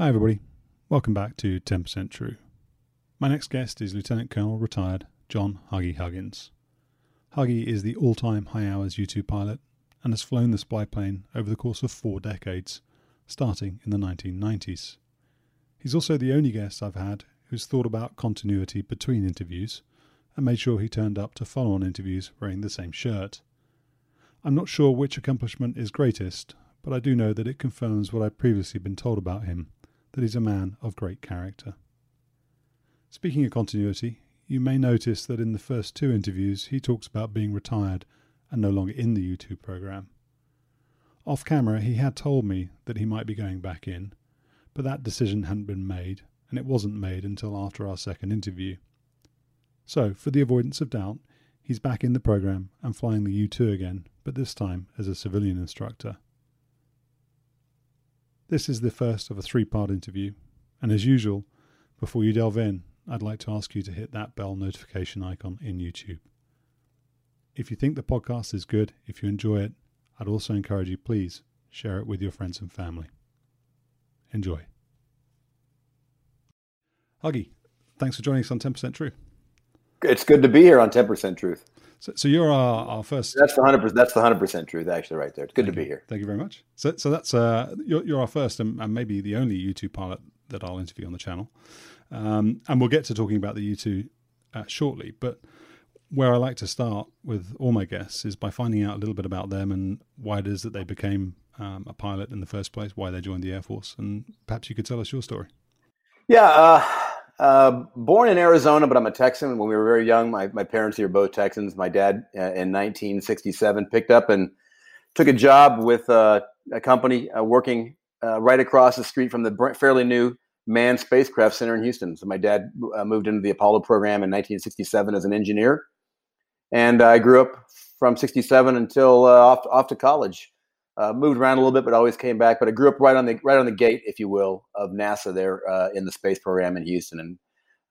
Hi, everybody. Welcome back to 10% True. My next guest is Lieutenant Colonel retired John Huggy Huggins. Huggy is the all time high hours U 2 pilot and has flown the spy plane over the course of four decades, starting in the 1990s. He's also the only guest I've had who's thought about continuity between interviews and made sure he turned up to follow on interviews wearing the same shirt. I'm not sure which accomplishment is greatest, but I do know that it confirms what I've previously been told about him that he's a man of great character. Speaking of continuity, you may notice that in the first two interviews he talks about being retired and no longer in the 2 program. Off camera, he had told me that he might be going back in, but that decision hadn't been made, and it wasn't made until after our second interview. So, for the avoidance of doubt, he's back in the program and flying the U 2 again, but this time as a civilian instructor. This is the first of a three part interview, and as usual, before you delve in, I'd like to ask you to hit that bell notification icon in YouTube. If you think the podcast is good, if you enjoy it, I'd also encourage you please share it with your friends and family. Enjoy. Huggy, thanks for joining us on 10% True. It's good to be here on 10% Truth. So, so you're our, our first. That's the hundred. That's the hundred percent truth, actually, right there. It's good Thank to you. be here. Thank you very much. So, so that's uh, you're, you're our first and, and maybe the only U two pilot that I'll interview on the channel, um, and we'll get to talking about the U two uh, shortly. But where I like to start with all my guests is by finding out a little bit about them and why it is that they became um, a pilot in the first place, why they joined the Air Force, and perhaps you could tell us your story. Yeah. Uh, uh, born in Arizona, but I'm a Texan. When we were very young, my, my parents here both Texans. My dad uh, in 1967 picked up and took a job with uh, a company uh, working uh, right across the street from the fairly new Manned Spacecraft Center in Houston. So my dad moved into the Apollo program in 1967 as an engineer, and I grew up from 67 until off off to college. Uh, moved around a little bit, but always came back. But I grew up right on the right on the gate, if you will, of NASA there uh, in the space program in Houston. And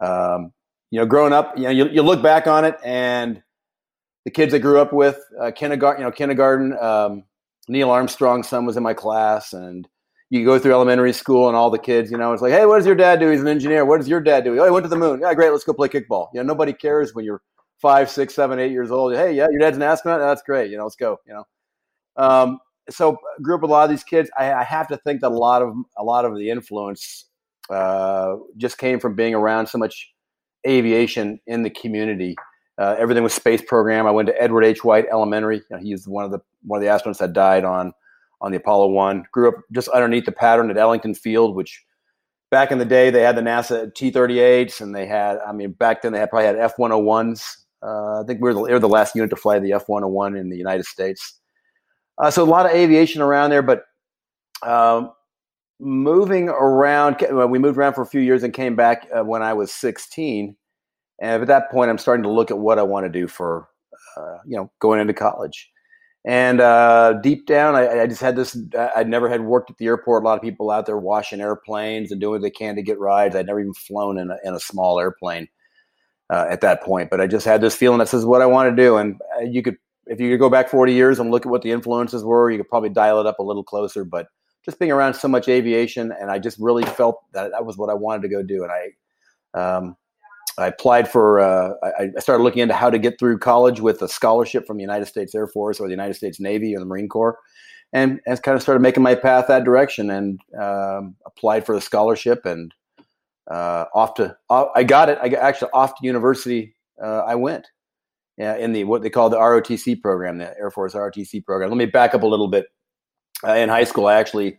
um, you know, growing up, you know, you, you, look back on it, and the kids I grew up with, uh, kindergarten, you know, kindergarten. Um, Neil Armstrong's son was in my class, and you go through elementary school, and all the kids, you know, it's like, hey, what does your dad do? He's an engineer. What does your dad do? Oh, he went to the moon. Yeah, great. Let's go play kickball. You know, nobody cares when you're five, six, seven, eight years old. Hey, yeah, your dad's an astronaut. That's great. You know, let's go. You know. Um, so grew up with a lot of these kids. I, I, have to think that a lot of a lot of the influence uh, just came from being around so much aviation in the community. Uh, everything was space program. I went to Edward H. White Elementary. You know, he's one of the one of the astronauts that died on on the Apollo One. Grew up just underneath the pattern at Ellington Field, which back in the day they had the NASA T-38s, and they had. I mean, back then they had probably had F-101s. Uh, I think we were, the, we were the last unit to fly the F-101 in the United States. Uh, so a lot of aviation around there, but um, moving around, we moved around for a few years and came back uh, when I was 16. And at that point, I'm starting to look at what I want to do for, uh, you know, going into college. And uh, deep down, I, I, just had this. I'd never had worked at the airport. A lot of people out there washing airplanes and doing what they can to get rides. I'd never even flown in a, in a small airplane uh, at that point. But I just had this feeling that says what I want to do. And uh, you could if you go back 40 years and look at what the influences were, you could probably dial it up a little closer. But just being around so much aviation, and I just really felt that that was what I wanted to go do. And I, um, I applied for. Uh, I, I, started looking into how to get through college with a scholarship from the United States Air Force or the United States Navy or the Marine Corps. and, and kind of started making my path that direction and um, applied for the scholarship and uh, off to I got it. I got actually off to university. Uh, I went in the what they call the ROTC program, the Air Force ROTC program. Let me back up a little bit. Uh, in high school, I actually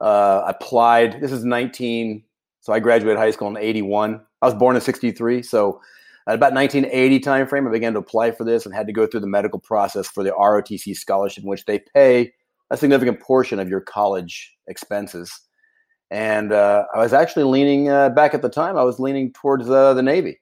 uh, applied. This is 19. So I graduated high school in 81. I was born in 63. So at about 1980 timeframe, I began to apply for this and had to go through the medical process for the ROTC scholarship, in which they pay a significant portion of your college expenses. And uh, I was actually leaning uh, back at the time. I was leaning towards uh, the Navy,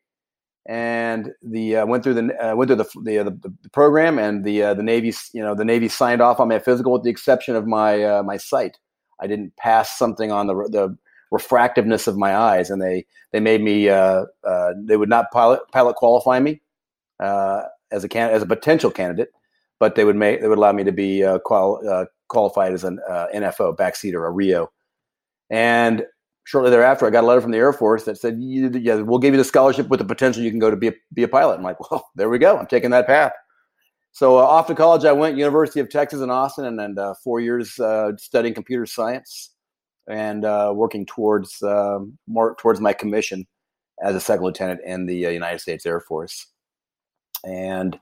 and the uh, went through the uh, went through the the, uh, the, the program, and the uh, the Navy you know the Navy signed off on my physical with the exception of my uh, my sight. I didn't pass something on the the refractiveness of my eyes, and they they made me uh, they would not pilot pilot qualify me as a can as a potential candidate, but they would make they would allow me to be qual, qualified as an NFO backseater, a RIO and shortly thereafter, I got a letter from the Air Force that said, "Yeah, we'll give you the scholarship with the potential you can go to be a, be a pilot." I'm like, "Well, there we go. I'm taking that path." So uh, off to college, I went University of Texas in Austin, and, and uh, four years uh, studying computer science and uh, working towards um, more towards my commission as a second lieutenant in the uh, United States Air Force. And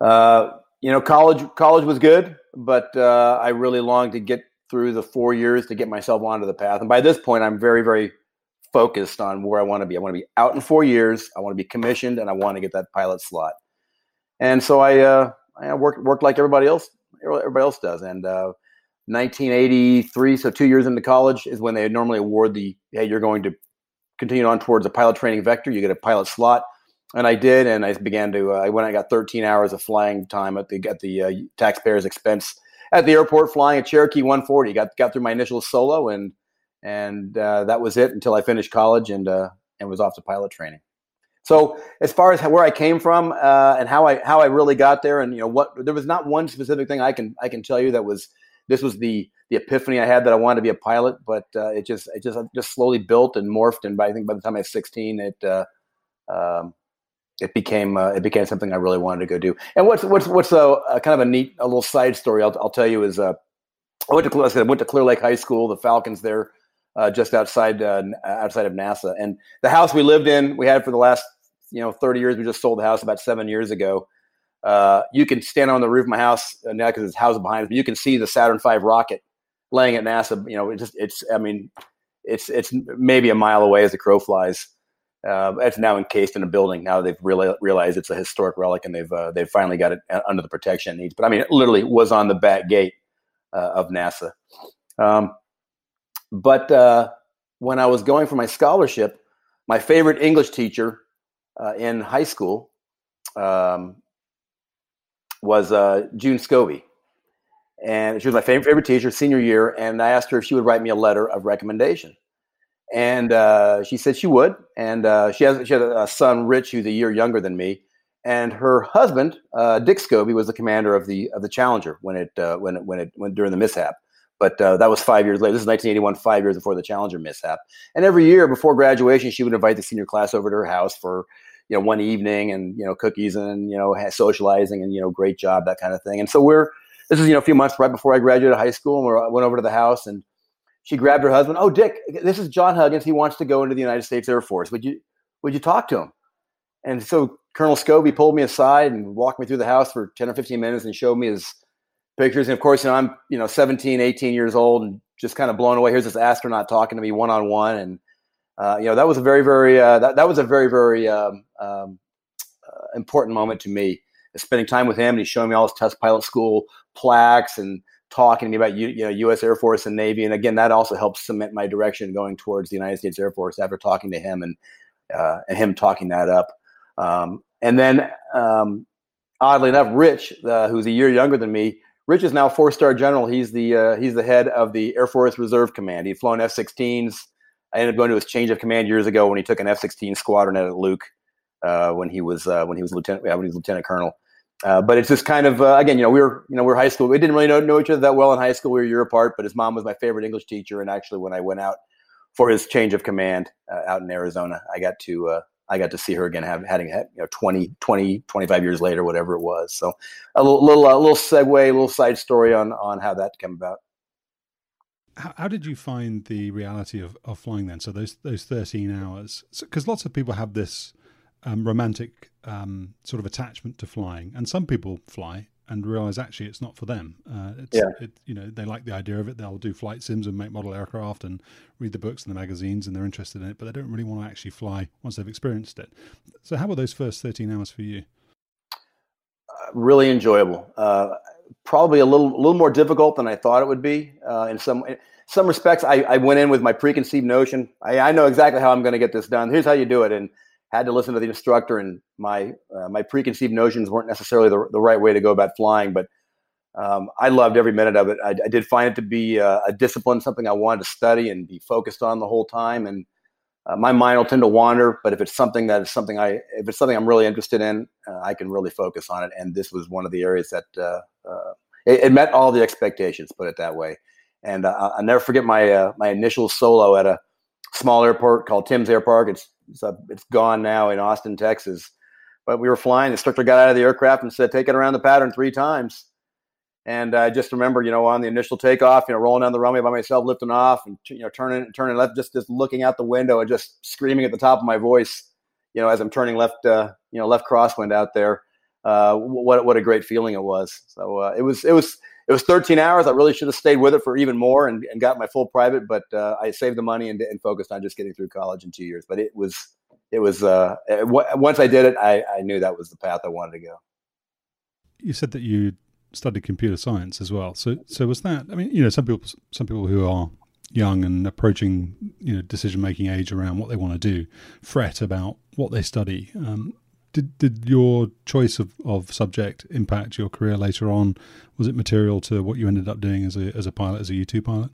uh, you know, college college was good, but I really longed to get through the four years to get myself onto the path. And by this point, I'm very, very focused on where I want to be. I want to be out in four years. I want to be commissioned, and I want to get that pilot slot. And so I, uh, I worked worked like everybody else. Everybody else does. And uh, 1983, so two years into college, is when they normally award the hey, you're going to continue on towards a pilot training vector. You get a pilot slot. And I did, and I began to. Uh, I went. I got 13 hours of flying time at the at the uh, taxpayers' expense at the airport flying a Cherokee 140. Got got through my initial solo and and uh, that was it until I finished college and uh, and was off to pilot training. So as far as where I came from uh, and how I how I really got there, and you know what, there was not one specific thing I can I can tell you that was this was the the epiphany I had that I wanted to be a pilot, but uh, it just it just just slowly built and morphed, and by, I think by the time I was 16, it uh, um, it became uh, it became something I really wanted to go do. And what's what's what's a, a kind of a neat a little side story I'll, I'll tell you is uh, I went to I, went to Clear Lake High School, the Falcons there, uh, just outside uh, outside of NASA, and the house we lived in we had for the last you know 30 years. We just sold the house about seven years ago. Uh, you can stand on the roof of my house uh, now because it's house behind us. But you can see the Saturn V rocket laying at NASA. You know, it just it's I mean it's it's maybe a mile away as the crow flies. Uh, it's now encased in a building. Now they've really realized it's a historic relic, and they've uh, they've finally got it uh, under the protection it needs. But I mean, it literally was on the back gate uh, of NASA. Um, but uh, when I was going for my scholarship, my favorite English teacher uh, in high school um, was June Scobie, and she was my favorite favorite teacher senior year. And I asked her if she would write me a letter of recommendation and uh, she said she would. And uh, she has she had a son, Rich, who's a year younger than me. And her husband, uh, Dick Scobie, was the commander of the of the Challenger when it uh, when it when it went during the mishap. But uh, that was five years later. This is 1981, five years before the Challenger mishap. And every year before graduation, she would invite the senior class over to her house for you know one evening and you know cookies and you know socializing and you know great job that kind of thing. And so we're this is you know a few months right before I graduated high school, and we went over to the house and she grabbed her husband. Oh, Dick, this is John Huggins. He wants to go into the United States Air Force. Would you would you talk to him? And so Colonel Scobie pulled me aside and walked me through the house for 10 or 15 minutes and showed me his pictures. And of course, you know, I'm, you know, 17, 18 years old and just kind of blown away. Here's this astronaut talking to me one on one. And, uh, you know, that was a very, very, uh, that, that was a very, very um, um, uh, important moment to me. Spending time with him and he's showing me all his test pilot school plaques and talking to me about you know U.S. Air Force and Navy, and again that also helps cement my direction going towards the United States Air Force after talking to him and uh, and him talking that up. Um, and then um, oddly enough, Rich, uh, who's a year younger than me, Rich is now four star general. He's the uh, he's the head of the Air Force Reserve Command. He'd flown F-16s. I ended up going to his change of command years ago when he took an F-16 squadron out at Luke uh, when he was uh, when he was lieutenant when he was lieutenant colonel. Uh, but it's just kind of uh, again, you know, we were you know we are high school. We didn't really know, know each other that well in high school. We were a year apart, but his mom was my favorite English teacher. And actually, when I went out for his change of command uh, out in Arizona, I got to uh, I got to see her again, having having you know 20, 20, 25 years later, whatever it was. So a little little, a little segue, a little side story on on how that came about. How, how did you find the reality of, of flying then? So those those thirteen hours, because so, lots of people have this um, romantic um, sort of attachment to flying, and some people fly and realize actually it's not for them. Uh, it's, yeah. It, you know, they like the idea of it. They'll do flight sims and make model aircraft and read the books and the magazines, and they're interested in it, but they don't really want to actually fly once they've experienced it. So, how were those first thirteen hours for you? Uh, really enjoyable. Uh, probably a little, a little more difficult than I thought it would be. Uh, in some, in some respects, I, I, went in with my preconceived notion. I, I know exactly how I'm going to get this done. Here's how you do it, and had to listen to the instructor, and my uh, my preconceived notions weren't necessarily the, the right way to go about flying. But um, I loved every minute of it. I, I did find it to be uh, a discipline, something I wanted to study and be focused on the whole time. And uh, my mind will tend to wander, but if it's something that is something I, if it's something I'm really interested in, uh, I can really focus on it. And this was one of the areas that uh, uh, it, it, met all the expectations, put it that way. And I'll never forget my my initial solo at a small airport called Tim's Air Park. It's it's, gone now in Austin, Texas. But we were flying. The instructor got out of the aircraft and said, "Take it around the pattern three times." And I just remember, you know, on the initial takeoff, you know, rolling down the runway by myself, lifting off, and you know, turning and turning left, just just looking out the window and just screaming at the top of my voice, you know, as I'm turning left, uh, you know, left crosswind out there. Uh, what what a great feeling it was. So uh, it was it was it was 13 hours. I really should have stayed with it for even more and, and got my full private, but uh, I saved the money and, and, focused on just getting through college in two years. But it was, it was, uh, it, once I did it, I, I knew that was the path I wanted to go. You said that you studied computer science as well. So, so was that, I mean, you know, some people, some people who are young and approaching, you know, decision making age around what they want to do, fret about what they study. Um, did did your choice of, of subject impact your career later on? Was it material to what you ended up doing as a as a pilot, as a U two pilot?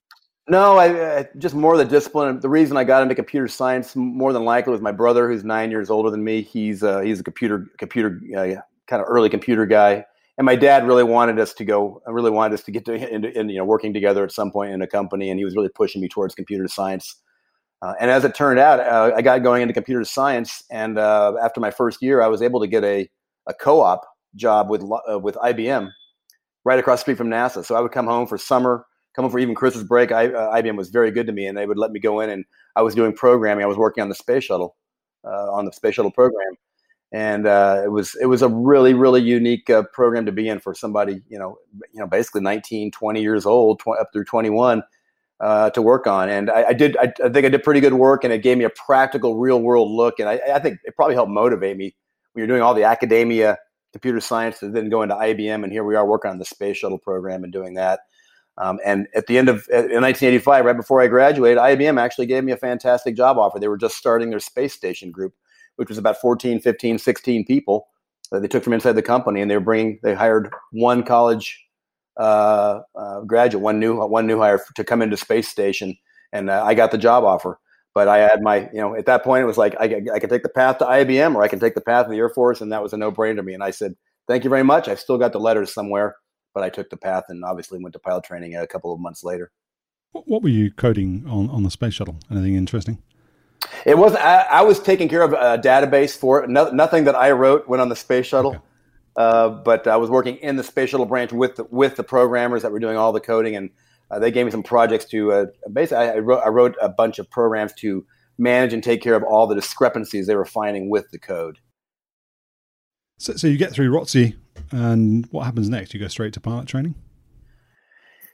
No, I, I, just more the discipline. The reason I got into computer science more than likely was my brother, who's nine years older than me. He's uh, he's a computer computer uh, kind of early computer guy, and my dad really wanted us to go. Really wanted us to get to into, you know working together at some point in a company, and he was really pushing me towards computer science. Uh, and as it turned out, uh, I got going into computer science, and uh, after my first year, I was able to get a, a co-op job with uh, with IBM right across the street from NASA. So I would come home for summer, come home for even Christmas break. I, uh, IBM was very good to me, and they would let me go in, and I was doing programming. I was working on the space shuttle, uh, on the space shuttle program, and it was it was a really really unique program to be in for somebody you know you know basically 19, 20 years old, 20, up through 21 uh, to work on. And I, I did, I, I, think I did pretty good work, and it gave me a practical, real world look. And I, I, think it probably helped motivate me when you're doing all the academia, computer science, and then going to IBM. And here we are working on the space shuttle program and doing that. Um, and at the end of in 1985, right before I graduated, IBM actually gave me a fantastic job offer. They were just starting their space station group, which was about 14, 15, 16 people that they took from inside the company, and they were bringing. They hired one college uh, uh, graduate, one new one new hire to come into space station, and uh, I got the job offer. But I had my, you know, at that point it was like I, I could take the path to IBM or I can take the path of the Air Force, and that was a no brainer to me. And I said, "Thank you very much." I've still got the letters somewhere, but I took the path and obviously went to pilot training a couple of months later. What were you coding on on the space shuttle? Anything interesting? It was I, I was taking care of a database for it. No, nothing that I wrote went on the space shuttle. Okay. Uh, but I was working in the space shuttle branch with the, with the programmers that were doing all the coding, and uh, they gave me some projects to uh, basically. I, I, wrote, I wrote a bunch of programs to manage and take care of all the discrepancies they were finding with the code. So, so you get through ROTC, and what happens next? You go straight to pilot training.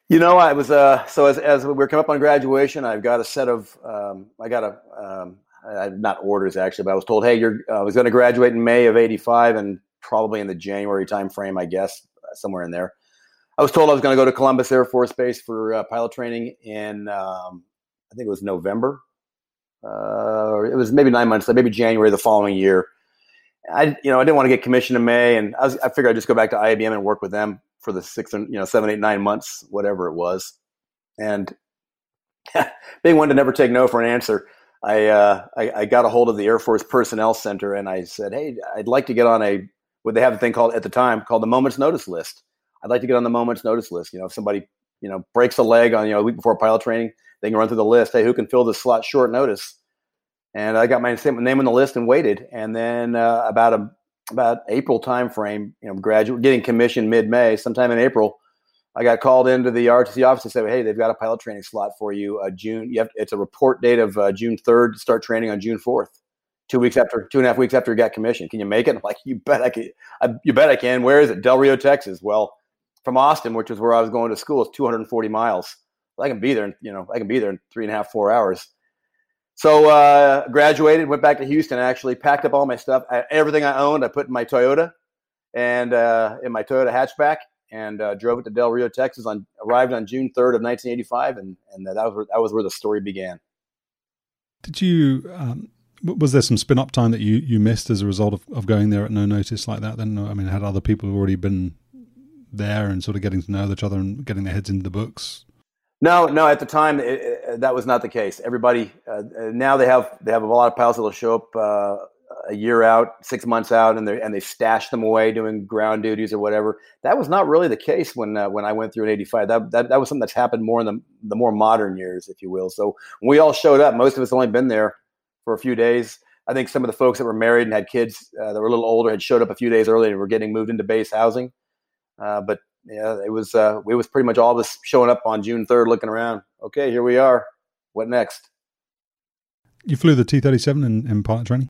You know, I was uh, so as as we were coming up on graduation, I've got a set of um, I got a um, I, not orders actually, but I was told, hey, you're uh, I was going to graduate in May of '85, and probably in the January timeframe, I guess, somewhere in there. I was told I was going to go to Columbus Air Force Base for uh, pilot training in, um, I think it was November. Uh, it was maybe nine months, maybe January the following year. I, you know, I didn't want to get commissioned in May, and I, was, I figured I'd just go back to IBM and work with them for the six, and you know, seven, eight, nine months, whatever it was. And being one to never take no for an answer, I, uh, I, I got a hold of the Air Force Personnel Center, and I said, "Hey, I'd like to get on a what they have a thing called at the time called the moments notice list. I'd like to get on the moments notice list. You know, if somebody you know breaks a leg on you know a week before pilot training, they can run through the list. Hey, who can fill this slot short notice? and I got my name on the list and waited. And then uh, about a about April time frame, you know, graduate getting commissioned mid May, sometime in April, I got called into the ROTC office and said, "Hey, they've got a pilot training slot for you. Uh, June, you have, it's a report date of uh, June third. to Start training on June fourth, two weeks after, two and a half weeks after you got commissioned. Can you make it?" I'm like, "You bet I can. I, you bet I can. Where is it? Del Rio, Texas. Well, from Austin, which is where I was going to school, it's 240 miles. I can be there. You know, I can be there in three and a half, four hours. So uh, graduated, went back to Houston. Actually, packed up all my stuff, I, everything I owned. I put in my Toyota and uh, in my Toyota hatchback, and uh, drove it to Del Rio, Texas. On arrived on June third of 1985, and and that was where, that was where the story began. Did you? Um, was there some spin up time that you you missed as a result of, of going there at no notice like that? Then I mean, had other people already been there and sort of getting to know each other and getting their heads into the books? No, no. At the time, it, it, that was not the case. Everybody uh, now they have they have a lot of pilots that'll show up uh, a year out, six months out, and they and they stash them away doing ground duties or whatever. That was not really the case when uh, when I went through in '85. That, that that was something that's happened more in the the more modern years, if you will. So when we all showed up, most of us only been there for a few days. I think some of the folks that were married and had kids uh, that were a little older had showed up a few days early and were getting moved into base housing. Uh, but yeah, it was uh, it was pretty much all of us showing up on June third, looking around. Okay, here we are. What next? You flew the T thirty seven in, in pilot training.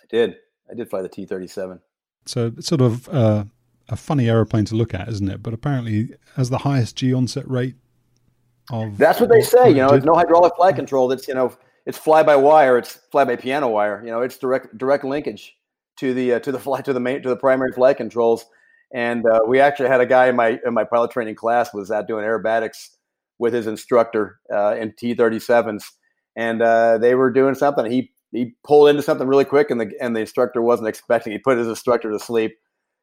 I did. I did fly the T thirty seven. So it's sort of uh, a funny aeroplane to look at, isn't it? But apparently, has the highest G onset rate. Of That's what they say. You know, it's no hydraulic flight control. That's you know, it's fly by wire. It's fly by piano wire. You know, it's direct direct linkage to the uh, to the flight to the main to the primary flight controls and uh, we actually had a guy in my in my pilot training class was out doing aerobatics with his instructor uh, in T37s, and uh, they were doing something. He he pulled into something really quick, and the and the instructor wasn't expecting. He put his instructor to sleep,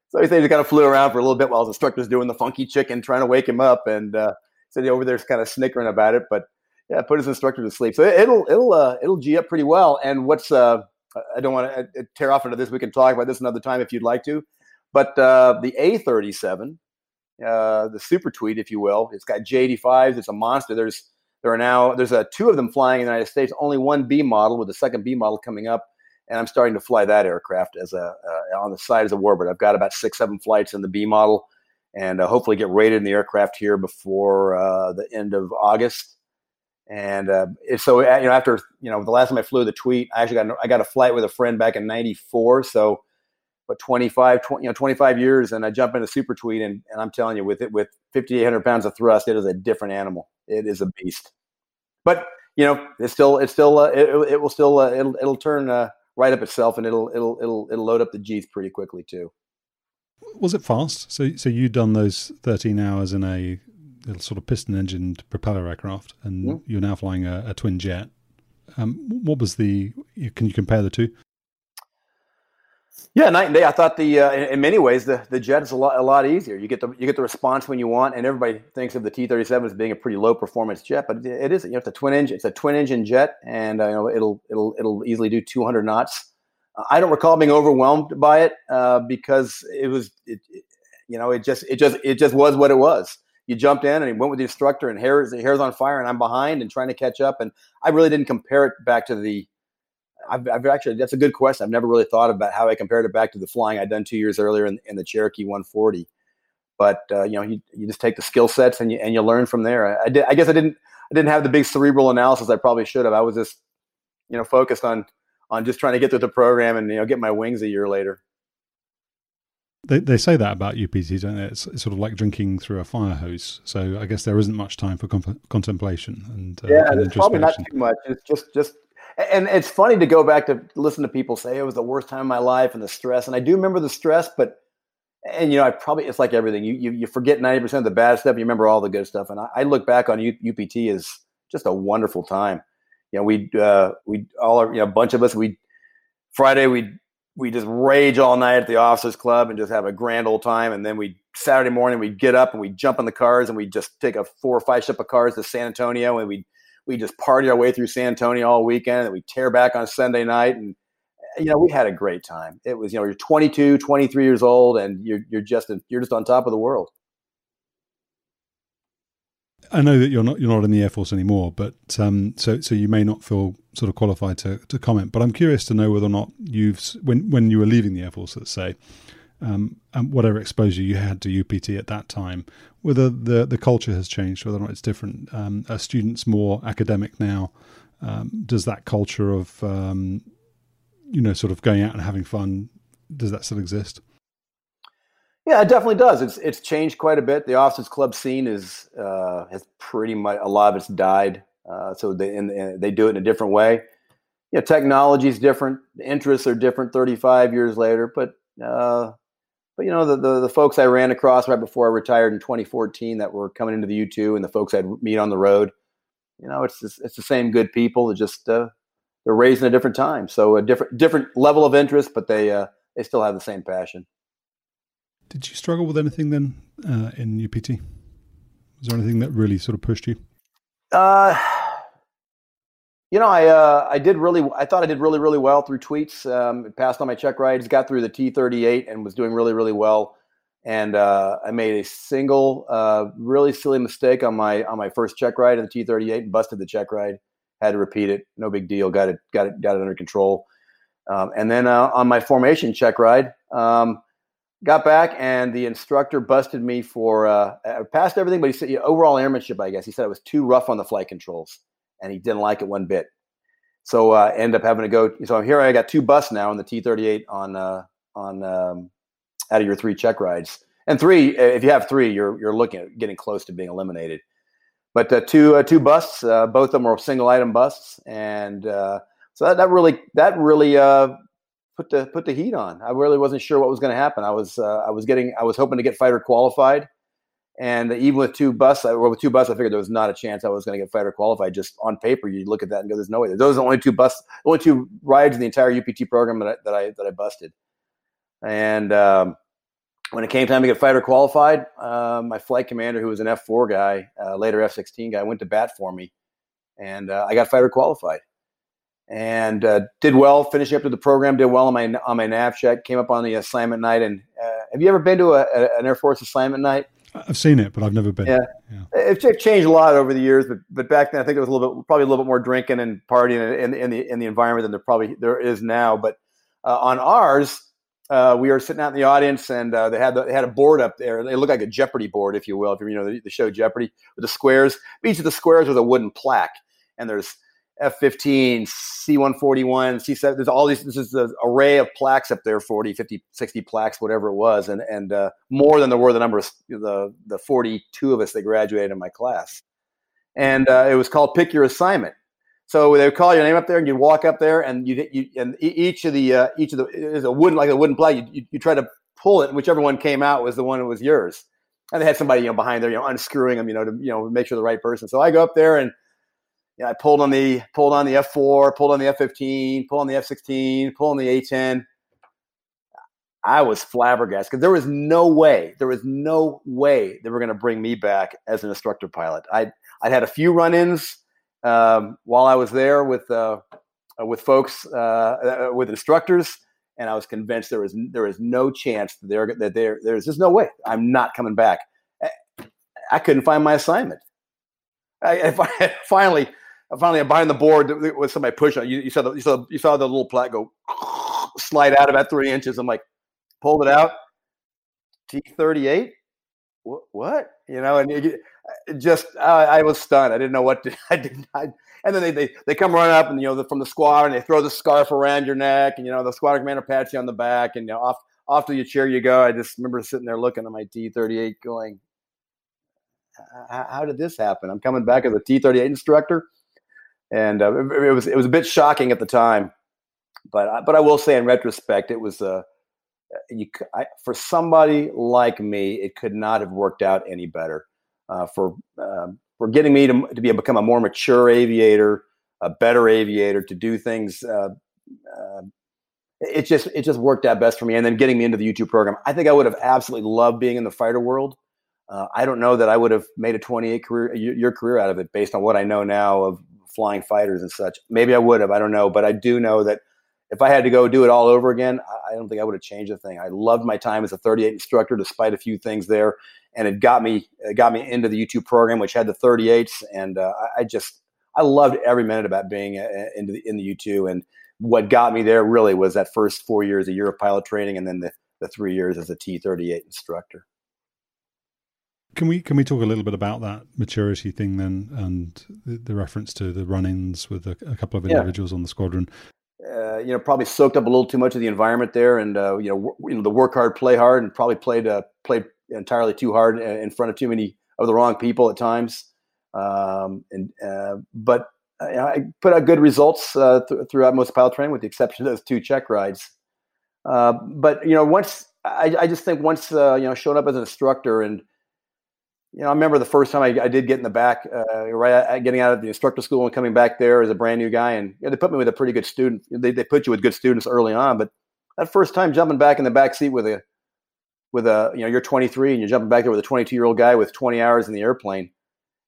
so he said he kind of flew around for a little bit while his instructor's doing the funky chicken, trying to wake him up, and uh, said he over there's kind of snickering about it, but yeah, put his instructor to sleep. So it, will it'll uh, it'll g up pretty well. And what's uh, I don't want to uh, tear off into this. We can talk about this another time if you'd like to. But uh, the A37, uh, the Super Tweet, if you will, it's got J85s. It's a monster. There's there are now there's a, two of them flying in the United States. Only one B model with the second B model coming up, and I'm starting to fly that aircraft as a uh, on the side as a warbird. I've got about six seven flights in the B model, and uh, hopefully get rated in the aircraft here before uh, the end of August. And uh, so, you know, after you know, the last time I flew the tweet, I actually got I got a flight with a friend back in '94. So but 25, 20, you know, 25 years and I jump into super tweet and, and I'm telling you with it, with 5,800 pounds of thrust, it is a different animal. It is a beast, but you know, it's still, it's still, uh, it, it will still, uh, it'll, it'll turn uh, right up itself and it'll, it'll, it'll, it'll load up the G's pretty quickly too. Was it fast? So, so you'd done those 13 hours in a little sort of piston engined propeller aircraft and mm-hmm. you're now flying a, a twin jet. Um, what was the, can you compare the two? Yeah, night and day. I thought the uh, in, many ways the, the jet is a lot a lot easier. You get the you get the response when you want, and everybody thinks of the T thirty seven as being a pretty low performance jet, but it isn't. You know, it's a twin engine. It's a twin engine jet, and uh, you know it'll it'll it'll easily do two hundred knots. Uh, I don't recall being overwhelmed by it uh, because it was it, it, you know it just it just it just was what it was. You jumped in and he went with the instructor, and hair hair's on fire, and I'm behind and trying to catch up, and I really didn't compare it back to the I've, I've, actually that's a good question. I've never really thought about how I compared it back to the flying I'd done two years earlier in, in the Cherokee 140. But uh, you know, you, you just take the skill sets and you and you learn from there. I, I, did. I guess I didn't. I didn't have the big cerebral analysis I probably should have. I was just you know focused on on just trying to get through the program and you know get my wings a year later. They they say that about UPT, don't they? It's, it's, sort of like drinking through a fire hose. So I guess there isn't much time for comp- contemplation and uh, yeah, and probably not too much. It's just just and it's funny to go back to listen to people say it was the worst time of my life and the stress. And I do remember the stress, but and you know, I probably it's like everything. You you, you forget ninety percent of the bad stuff. You remember all the good stuff. And I, I look back on U, UPT as just a wonderful time. You know, we uh, we all are you know a bunch of us. We Friday we we just rage all night at the officers club and just have a grand old time. And then we Saturday morning we'd get up and we'd jump in the cars and we'd just take a four or five ship of cars to San Antonio and we we just party our way through San Antonio all weekend and we tear back on Sunday night and you know we had a great time. It was you know you're 22, 23 years old and you're you're just you're just on top of the world. I know that you're not you're not in the Air Force anymore, but um, so so you may not feel sort of qualified to, to comment. But I'm curious to know whether or not you've when when you were leaving the Air Force, let's say, um, and whatever exposure you had to UPT at that time, whether the the culture has changed, whether or not it's different. Um, are students more academic now? Um, does that culture of um, you know sort of going out and having fun does that still exist? Yeah, it definitely does. It's it's changed quite a bit. The officers club scene is uh, has pretty much a lot of it's died. Uh, so they and, they do it in a different way. Yeah, technology is different. The interests are different. Thirty five years later, but uh, but you know the, the, the folks I ran across right before I retired in 2014 that were coming into the U2 and the folks I'd meet on the road. You know, it's just, it's the same good people. It's just uh, they're raised in a different time, so a different different level of interest, but they uh, they still have the same passion. Did you struggle with anything then uh, in UPT? Was there anything that really sort of pushed you? Uh, you know, I uh, I did really. I thought I did really really well through tweets. Um, passed on my check rides, got through the T thirty eight, and was doing really really well. And uh, I made a single uh, really silly mistake on my on my first check ride in the T thirty eight, and busted the check ride. Had to repeat it. No big deal. Got it got it got it under control. Um, and then uh, on my formation check ride, um, got back and the instructor busted me for uh, passed everything, but he said yeah, overall airmanship. I guess he said I was too rough on the flight controls, and he didn't like it one bit. So uh, end up having to go. So I'm here I got two busts now in the T38 on uh, on um, out of your three check rides, and three if you have three, you're you're looking at getting close to being eliminated. But uh, two uh, two busts, uh, both of them were single item busts, and uh, so that, that really that really uh, put the put the heat on. I really wasn't sure what was going to happen. I was uh, I was getting I was hoping to get fighter qualified, and even with two busts, or with two busts, I figured there was not a chance I was going to get fighter qualified. Just on paper, you look at that and go, "There's no way." Those are the only two busts, only two rides in the entire UPT program that I that I, that I busted. And um, when it came time to get fighter qualified, uh, my flight commander, who was an F four guy, uh, later F sixteen guy, went to bat for me, and uh, I got fighter qualified and uh, did well finishing up to the program. Did well on my on my nav check. Came up on the assignment night. And uh, have you ever been to a, a, an Air Force assignment night? I've seen it, but I've never been. Yeah, yeah. It's, changed a lot over the years, but but back then I think there was a little bit, probably a little bit more drinking and partying in, in the in the environment than there probably there is now. But uh, on ours, uh, we were sitting out in the audience, and uh, they had the, they had a board up there. It looked like a Jeopardy board, if you will, if you know the, the show Jeopardy with the squares. Each of the squares was a wooden plaque, and there's F-15, C-141, C-7. There's all these. This is an array of plaques up there, 40, 50, 60 plaques, whatever it was, and and uh, more than there were the number of the the 42 of us that graduated in my class. And uh, it was called Pick Your Assignment. So they would call your name up there, and you'd walk up there, and you you and each of the uh, each of the is a wooden like a wooden plaque. You, you, you try to pull it, and whichever one came out was the one that was yours. And they had somebody you know behind there, you know, unscrewing them, you know, to you know make sure the right person. So I go up there and you know, I pulled on the pulled on the F4, pulled on the F15, pulled on the F16, pulled on the A10. I was flabbergasted because there was no way, there was no way they were going to bring me back as an instructor pilot. I I had a few run-ins um, while I was there with uh, with folks uh, uh, with instructors, and I was convinced there was there is no chance that there that there there's just no way I'm not coming back. I couldn't find my assignment. I, I finally finally I'm behind the board with somebody pushing. You, you saw the you saw you saw the little plaque go slide out about three inches. I'm like, pulled it out. T thirty eight. What you know? And it, uh, just I, I, was stunned. I didn't know what to. I didn't. And then they, they they come running up and you know the, from the squad and they throw the scarf around your neck and you know the squad commander pats you on the back and you know off off to your chair you go. I just remember sitting there looking at my T thirty eight going, how did this happen? I'm coming back as a T thirty eight instructor and uh, it, it, was it was a bit shocking at the time, but but I will say in retrospect, it was uh, you I, for somebody like me, it could not have worked out any better. Uh, for uh, for getting me to to be become a more mature aviator, a better aviator, to do things. Uh, uh, it just it just worked out best for me, and then getting me into the U2 program. I think I would have absolutely loved being in the fighter world. Uh, I don't know that I would have made a 28 career year career out of it based on what I know now of flying fighters and such. Maybe I would have, I don't know, but I do know that if I had to go do it all over again, I, don't think I would have changed a thing. I loved my time as a 38 instructor, despite a few things there, and it got me it got me into the U2 program, which had the 38s, and uh, I, I, just I loved every minute about being uh, in the in the U2, and what got me there really was that first four years, a year of pilot training, and then the the three years as a T38 instructor. Can we can we talk a little bit about that maturity thing then, and the, the reference to the run-ins with a, a couple of individuals yeah. on the squadron? Uh, you know, probably soaked up a little too much of the environment there, and uh, you know, w- you know, the work hard, play hard, and probably played uh, played entirely too hard in front of too many of the wrong people at times. Um, and uh, but uh, I put out good results uh, th- throughout most pilot training, with the exception of those two check rides. but you know, once I, I just think once you know, showing up as an instructor and you know, I remember the first time I, I did get in the back, uh, right at, getting out of the instructor school and coming back there as a brand new guy, and you know, they put me with a pretty good student. They they put you with good students early on, but that first time jumping back in the back seat with a with a you know you're 23 and you're jumping back there with a 22 year old guy with 20 hours in the airplane,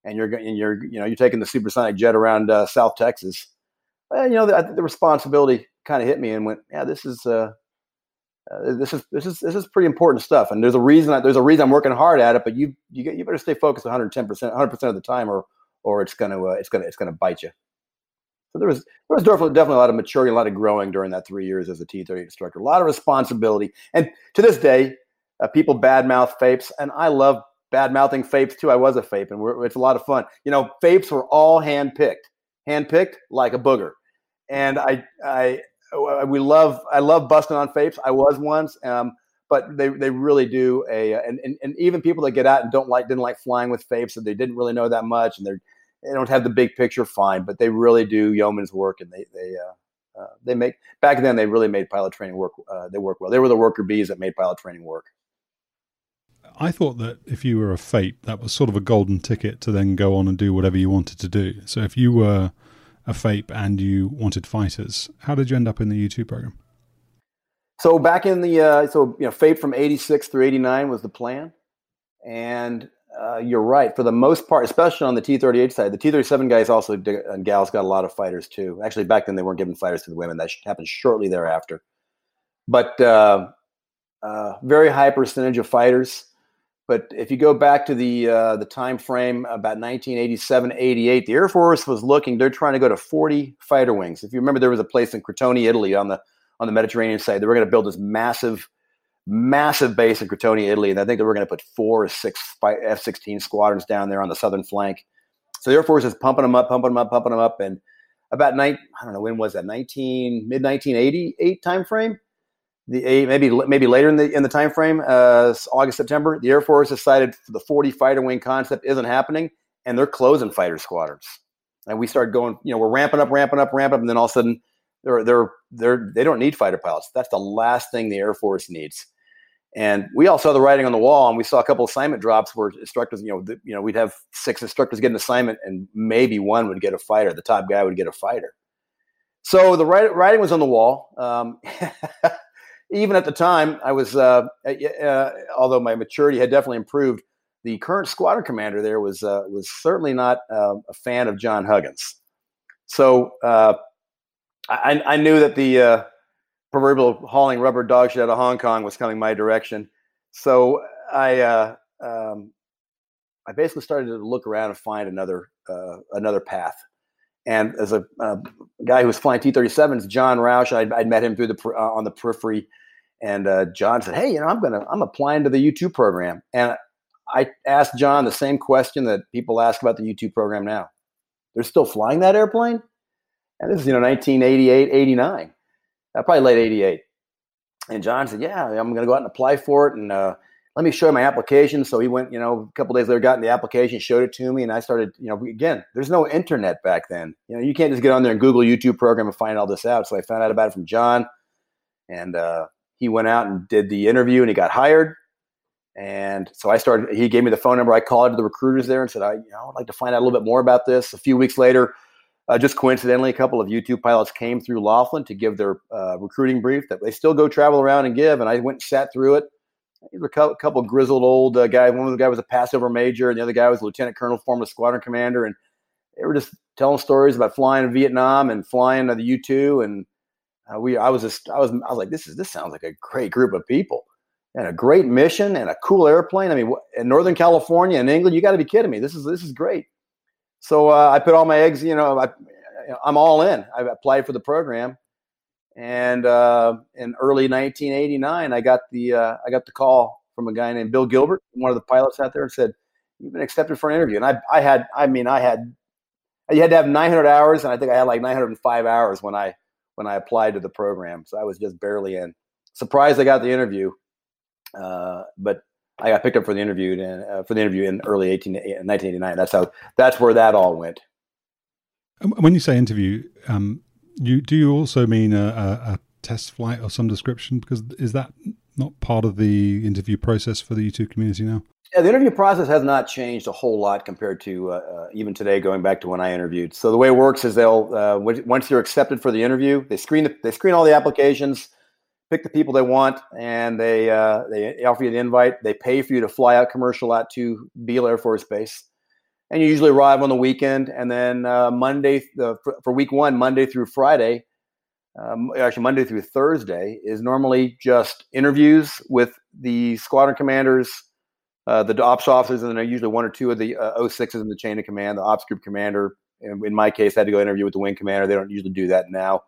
and you're and you're you know you're taking the supersonic jet around uh, South Texas. Well, you know the, the responsibility kind of hit me and went, yeah, this is uh, uh, this is this is this is pretty important stuff, and there's a reason I, there's a reason I'm working hard at it. But you you you better stay focused 110 percent 100 percent of the time, or or it's gonna uh, it's gonna it's gonna bite you. So there was there was definitely definitely a lot of maturity, a lot of growing during that three years as a T30 instructor, a lot of responsibility, and to this day, uh, people badmouth FAIPs, and I love bad mouthing FAIPs too. I was a FAIP, and it's a lot of fun. You know, FAIPs were all hand picked, hand picked like a booger, and I I we love I love busting on FAIPs. I was once, um, but they, they really do a and, and, and even people that get out and don't like didn't like flying with FAIPs, so they didn't really know that much, and they're they don't have the big picture. Fine, but they really do yeoman's work, and they they uh, uh, they make back then they really made pilot training work. Uh, they work well. They were the worker bees that made pilot training work. I thought that if you were a FAIP, that was sort of a golden ticket to then go on and do whatever you wanted to do. So if you were a FAIP and you wanted fighters. How did you end up in the U2 program? So back in the uh, so you know FAIP from '86 through '89 was the plan, and uh, you're right for the most part, especially on the T38 side. The T37 guys also and gals got a lot of fighters too. Actually, back then they weren't giving fighters to the women. That happened shortly thereafter. But uh, uh, very high percentage of fighters. But if you go back to the uh, the time frame about 1987, 88, the Air Force was looking. They're trying to go to 40 fighter wings. If you remember, there was a place in Crotone, Italy, on the on the Mediterranean side. They were going to build this massive, massive base in Crotone, Italy, and I think they were going to put four or six F-16 squadrons down there on the southern flank. So the Air Force is pumping them up, pumping them up, pumping them up, and about nine, I don't know when was that 19 mid 1988 time frame the maybe maybe later in the in the time frame, uh, August September, the Air Force decided the 40 fighter wing concept isn't happening, and they're closing fighter squadrons. And we start going, you know, we're ramping up, ramping up, ramping up, and then all of a sudden, they're they're they're they don't need fighter pilots. That's the last thing the Air Force needs. And we all saw the writing on the wall, and we saw a couple assignment drops where instructors, you know, the, you know, we'd have six instructors get an assignment, and maybe one would get a fighter. The top guy would get a fighter. So the writing was on the wall. Um, even at the time, I was, uh, uh, although my maturity had definitely improved, the current squadron commander there was uh, was certainly not uh, a fan of John Huggins. So uh, I, I, knew that the uh, proverbial hauling rubber dog shit out of Hong Kong was coming my direction. So I um, I basically started to look around and find another another path. And as a uh, guy who was flying T-37s, John Roush, I'd, I'd met him through the uh, on the periphery, and uh, John said, "Hey, you know, I'm gonna I'm applying to the U2 program." And I asked John the same question that people ask about the U2 program now. They're still flying that airplane, and this is you know 1988, 89, uh, probably late 88. And John said, "Yeah, I'm gonna go out and apply for it, and uh, let me show you my application. So he went, you know, a couple days later, got in the application, showed it to me, and I started, you know, again, there's no internet back then. You know, you can't just get on there and Google U2 program and find all this out. So I found out about it from John, and uh, he went out and did the interview, and he got hired. And so I started. He gave me the phone number. I called the recruiters there and said, I, you know, I'd like to find out a little bit more about this. A few weeks later, uh, just coincidentally, a couple of U2 pilots came through Laughlin to give their uh, recruiting brief that they still go travel around and give. And I went and sat through it a couple grizzled old uh, guys. One of the guy was a Passover major, and the other guy was a lieutenant colonel, former squadron commander, and they were just telling stories about flying in Vietnam and flying the U two. And uh, we I was just I was I was like this is this sounds like a great group of people and a great mission and a cool airplane. I mean, in Northern California and England, you got to be kidding me. This is this is great. So uh, I put all my eggs. You know, I, I'm all in. I applied for the program, and uh, in early 1989, I got the uh, I got the call from a guy named Bill Gilbert, one of the pilots out there, and said, "You've been accepted for an interview." And I I had I mean I had you had to have 900 hours, and I think I had like 905 hours when I when I applied to the program. So I was just barely in. Surprised I got the interview, uh, but I got picked up for the interview in, uh, for the interview in early 18, 1989. That's how that's where that all went. When you say interview, um, you do you also mean a, a, a, test flight or some description? Because is that not part of the interview process for the two community now? Yeah, the interview process has not changed a whole lot compared to uh, uh, even today, going back to when I interviewed. So the way it works is they'll uh, once you're accepted for the interview, they screen the, they screen all the applications, pick the people they want, and they uh, they offer you the invite. They pay for you to fly out commercial out to Beale Air Force Base, and you usually arrive on the weekend. And then uh, Monday for, for, week one, Monday through Friday, um, actually Monday through Thursday is normally just interviews with the squadron commanders uh, the ops officers, and then usually one or two of the uh, 06s in the chain of command, the ops group commander. In, in my case, I had to go interview with the wing commander. They don't usually do that now.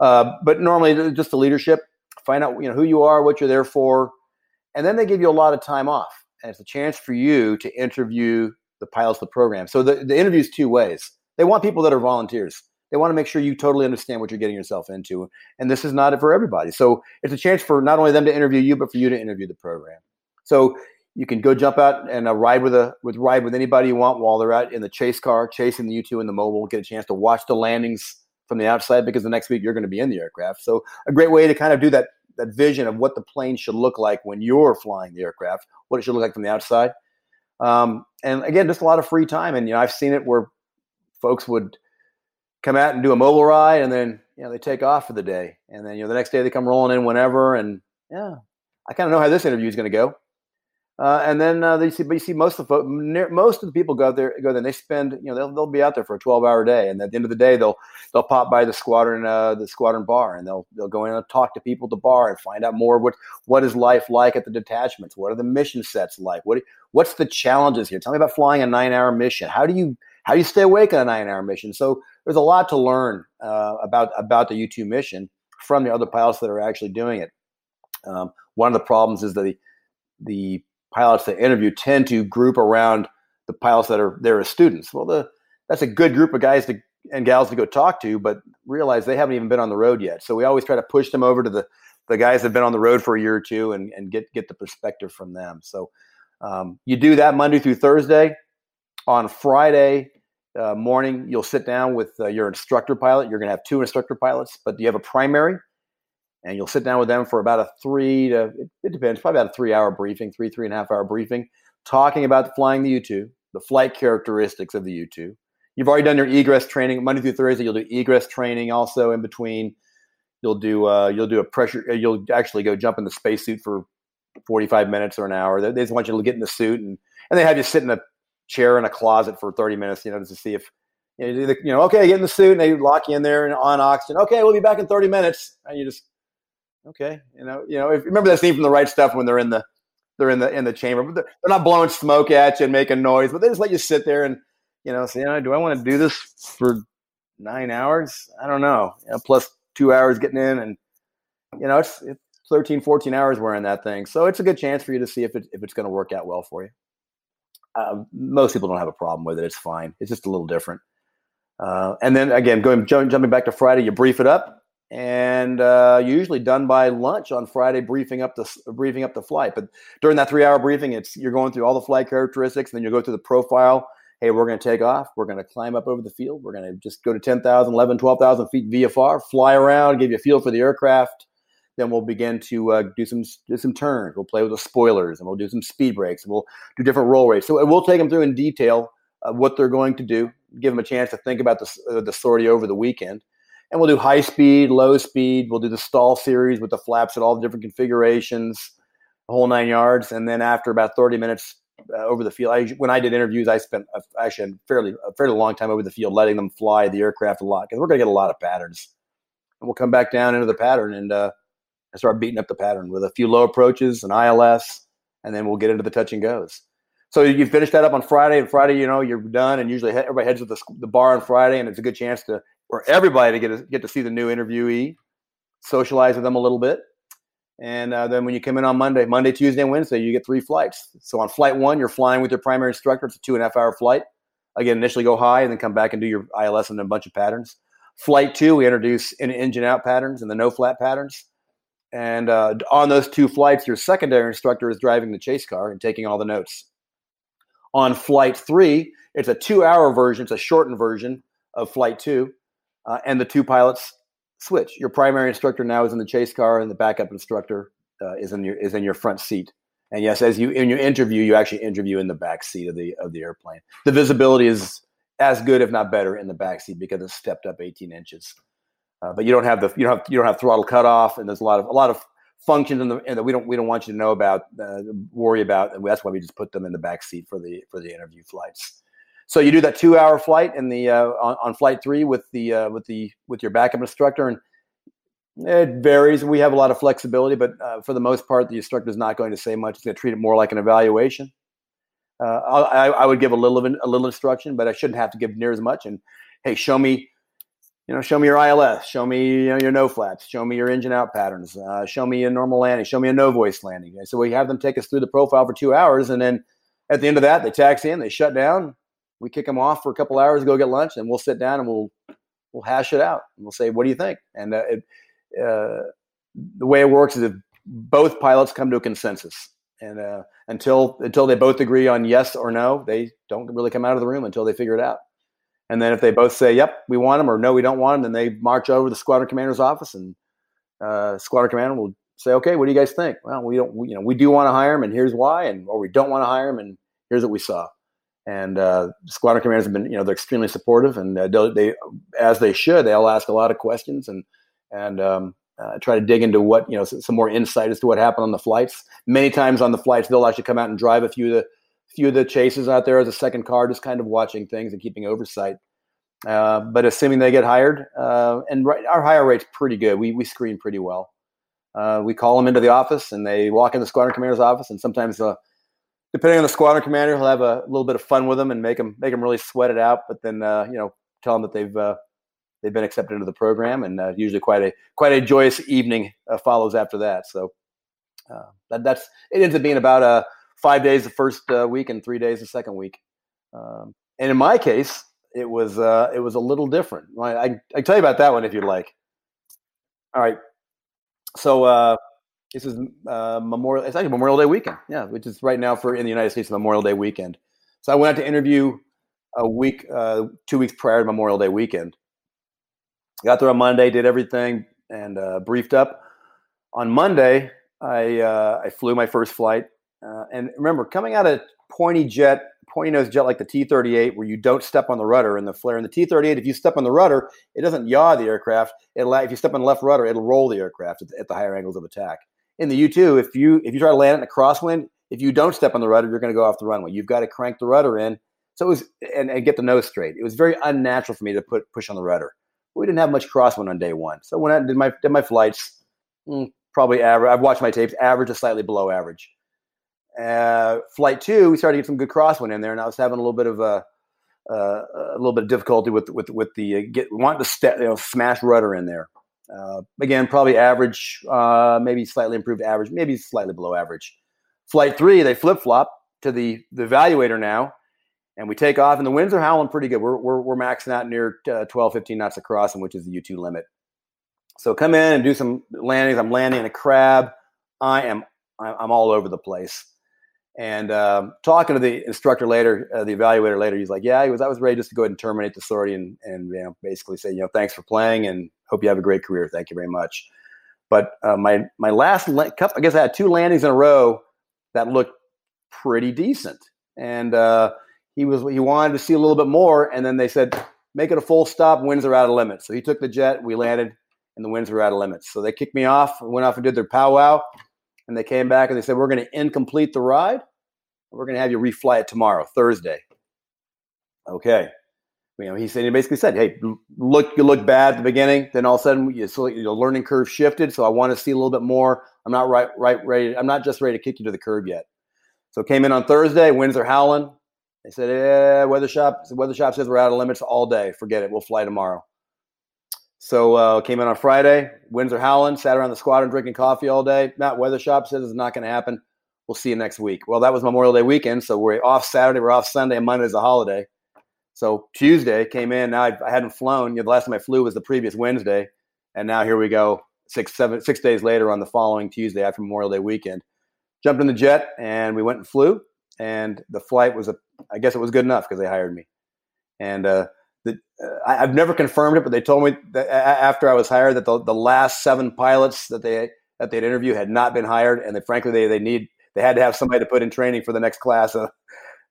Uh, but normally, just the leadership, find out you know who you are, what you're there for, and then they give you a lot of time off, and it's a chance for you to interview the pilots of the program. So the, the interview is two ways. They want people that are volunteers. They want to make sure you totally understand what you're getting yourself into, and this is not it for everybody. So it's a chance for not only them to interview you, but for you to interview the program. So you can go jump out and uh, ride with a with ride with anybody you want while they're out in the chase car chasing the U two in the mobile. Get a chance to watch the landings from the outside because the next week you're going to be in the aircraft. So a great way to kind of do that that vision of what the plane should look like when you're flying the aircraft, what it should look like from the outside. Um, and again, just a lot of free time. And you know, I've seen it where folks would come out and do a mobile ride, and then you know they take off for the day, and then you know the next day they come rolling in whenever. And yeah, I kind of know how this interview is going to go. Uh, and then uh, they see, but you see most of the most of the people go out there, go there. And they spend, you know, they'll, they'll be out there for a twelve hour day, and at the end of the day, they'll they'll pop by the squadron, uh, the squadron bar, and they'll they'll go in and talk to people at the bar and find out more what what is life like at the detachments. What are the mission sets like? What what's the challenges here? Tell me about flying a nine hour mission. How do you how do you stay awake on a nine hour mission? So there's a lot to learn uh, about about the U two mission from the other pilots that are actually doing it. Um, one of the problems is that the the pilots that interview tend to group around the pilots that are there as students. Well, the, that's a good group of guys to, and gals to go talk to, but realize they haven't even been on the road yet. So we always try to push them over to the, the guys that have been on the road for a year or two and, and get, get the perspective from them. So um, you do that Monday through Thursday. On Friday uh, morning, you'll sit down with uh, your instructor pilot. You're going to have two instructor pilots, but you have a primary and you'll sit down with them for about a three to it, depends probably about a three hour briefing three three and a half hour briefing talking about flying the u2 the flight characteristics of the u2 you've already done your egress training monday through thursday you'll do egress training also in between you'll do uh, you'll do a pressure uh, you'll actually go jump in the spacesuit for 45 minutes or an hour they, just want you to get in the suit and and they have you sit in a chair in a closet for 30 minutes you know to see if you know, okay, get in the suit, and they lock you in there and on oxygen. Okay, we'll be back in 30 minutes. And you just okay, you know, you know, if remember that scene from the right stuff when they're in the they're in the in the chamber, but they're, they're not blowing smoke at you and making noise, but they just let you sit there and you know, say, do I want to do this for nine hours? I don't know. You know, plus two hours getting in, and you know, it's, it's 13, 14 hours wearing that thing, so it's a good chance for you to see if it if it's going to work out well for you. Uh, most people don't have a problem with it; it's fine. It's just a little different. Uh, and then again, going jumping back to Friday, you brief it up and uh, usually done by lunch on Friday, briefing up the briefing up the flight. But during that three hour briefing, it's you're going through all the flight characteristics, and then you go through the profile. Hey, we're going to take off. We're going to climb up over the field. We're going to just go to 10,000, 11, 12,000 feet VFR, fly around, give you a feel for the aircraft. Then we'll begin to uh, do some do some turns. We'll play with the spoilers, and we'll do some speed breaks, and we'll do different roll rates. So we'll take them through in detail uh, what they're going to do, give them a chance to think about the, uh, the sortie over the weekend and we'll do high speed, low speed. We'll do the stall series with the flaps at all the different configurations, the whole nine yards. And then after about 30 minutes uh, over the field, I, when I did interviews, I spent a, actually a fairly a fairly long time over the field, letting them fly the aircraft a lot because we're going to get a lot of patterns. we'll come back down into the pattern and uh, start beating up the pattern with a few low approaches, an ILS, and then we'll get into the touch and goes. So you finish that up on Friday, and Friday, you know, you're done, and usually everybody heads to the, the bar on Friday, and it's a good chance to for everybody to get to, get to see the new interviewee, socialize with them a little bit, and uh, then when you come in on Monday, Monday, Tuesday, and Wednesday, you get three flights. So on flight one, you're flying with your primary instructor. It's a two and a half hour flight. Again, initially go high, and then come back and do your ILS and a bunch of patterns. Flight two, we introduce in engine out patterns and the no flap patterns. And uh, on those two flights, your secondary instructor is driving the chase car and taking all the notes. On flight three, it's a two hour version, it's a shortened version of flight two, uh, and the two pilots switch. Your primary instructor now is in the chase car, and the backup instructor uh, is in your is in your front seat. And yes, as you in your interview, you actually interview in the back seat of the of the airplane. The visibility is as good, if not better, in the back seat because it's stepped up 18 inches. Uh, but you don't have the you don't have you don't have throttle cutoff, and there's a lot of a lot of functions in the and that we don't we don't want you to know about, uh, worry about, and that's why we just put them in the back seat for the for the interview flights. So you do that two hour flight in the uh, on, on, flight three with the uh, with the with your backup instructor, and it varies. We have a lot of flexibility, but uh, for the most part, the instructor is not going to say much. He's going to treat it more like an evaluation. Uh, I, I would give a little a little instruction, but I shouldn't have to give near as much. And hey, show me you know, show me your ILS, show me you know, your no flaps show me your engine out patterns, uh, show me a normal landing, show me a no voice landing. So we have them take us through the profile for two hours, and then at the end of that, they taxi in, they shut down. We kick them off for a couple hours, go get lunch, and we'll sit down and we'll we'll hash it out. And we'll say, "What do you think?" And uh, it, uh, the way it works is if both pilots come to a consensus, and uh, until until they both agree on yes or no, they don't really come out of the room until they figure it out. And then if they both say, "Yep, we want them," or "No, we don't want them," then they march over to the squadron commander's office, and uh, squadron commander will say, "Okay, what do you guys think?" Well, we don't, we, you know, we do want to hire him, and here's why, and or we don't want to hire him, and here's what we saw. And uh, squadron commanders have been, you know, they're extremely supportive, and uh, they, as they should, they'll ask a lot of questions and and um, uh, try to dig into what you know some more insight as to what happened on the flights. Many times on the flights, they'll actually come out and drive a few of the few of the chases out there as a second car, just kind of watching things and keeping oversight. Uh, but assuming they get hired, uh, and right, our hire rate's pretty good. We we screen pretty well. Uh, we call them into the office, and they walk in the squadron commander's office, and sometimes, depending on the squadron commander, he'll have a little bit of fun with them and make them make them really sweat it out. But then, uh, you know, tell them that they've they've been accepted into the program, and usually quite a quite a joyous evening follows after that. So that, that's it ends up being about uh, five days the first week and three days the second week. Um, and in my case, it was uh, it was a little different. I, I, I tell you about that one if you'd like. All right. So uh, this is uh, Memorial. It's actually Memorial Day weekend. Yeah, which is right now for in the United States Memorial Day weekend. So I went out to interview a week, uh, two weeks prior to Memorial Day weekend. Got there on Monday, did everything, and uh, briefed up. On Monday, I uh, I flew my first flight, uh, and remember coming out of pointy jet pointy nose jet like the T 38, where you don't step on the rudder and the flare. In the T 38, if you step on the rudder, it doesn't yaw the aircraft. It'll, if you step on the left rudder, it'll roll the aircraft at the higher angles of attack. In the U 2, if you, if you try to land it in a crosswind, if you don't step on the rudder, you're going to go off the runway. You've got to crank the rudder in. So it was, and, and get the nose straight. It was very unnatural for me to put push on the rudder. We didn't have much crosswind on day one. So when I did my, did my flights, mm, probably average, I've watched my tapes, average to slightly below average uh, flight two, we started to get some good crosswind in there, and I was having a little bit of a, uh, a little bit of difficulty with with with the uh, get wanting to step, you know, smash rudder in there. Uh, again, probably average, uh, maybe slightly improved average, maybe slightly below average. Flight three, they flip flop to the the evaluator now, and we take off, and the winds are howling pretty good. We're we're, we're maxing out near uh, 12, 15 knots across, and which is the U two limit. So come in and do some landings. I'm landing in a crab. I am I'm all over the place. And um, talking to the instructor later, uh, the evaluator later, he's like, "Yeah, he was. I was ready just to go ahead and terminate the sortie and and you know basically say, you know, thanks for playing and hope you have a great career. Thank you very much." But uh, my my last la- I guess I had two landings in a row that looked pretty decent, and uh, he was he wanted to see a little bit more, and then they said, "Make it a full stop. Winds are out of limits." So he took the jet. We landed, and the winds were out of limits. So they kicked me off. Went off and did their powwow and they came back and they said, We're going to incomplete the ride. We're going to have you refly it tomorrow, Thursday. Okay. You know, he said he basically said, "Hey, look, you look bad at the beginning. Then all of a sudden, you, so your learning curve shifted. So I want to see a little bit more. I'm not right, right, ready. I'm not just ready to kick you to the curb yet." So came in on Thursday. Winds are howling. They said, "Yeah, weather shop. Weather shop says we're out of limits all day. Forget it. We'll fly tomorrow." So uh, came in on Friday. Winds are howling. Sat around the squadron drinking coffee all day. Matt Weather Shop says it's not going to happen. We'll see you next week. Well, that was Memorial Day weekend, so we're off Saturday. We're off Sunday, and Monday's a holiday. So Tuesday came in. Now I, I hadn't flown. You know, the last time I flew was the previous Wednesday, and now here we go. Six, seven, six days later on the following Tuesday after Memorial Day weekend, jumped in the jet and we went and flew. And the flight was a, I guess it was good enough because they hired me. And uh, the, uh, I, have never confirmed it, but they told me after I was hired that the, the last seven pilots that they that they'd interviewed had not been hired, and that frankly they they need they had to have somebody to put in training for the next class. Uh,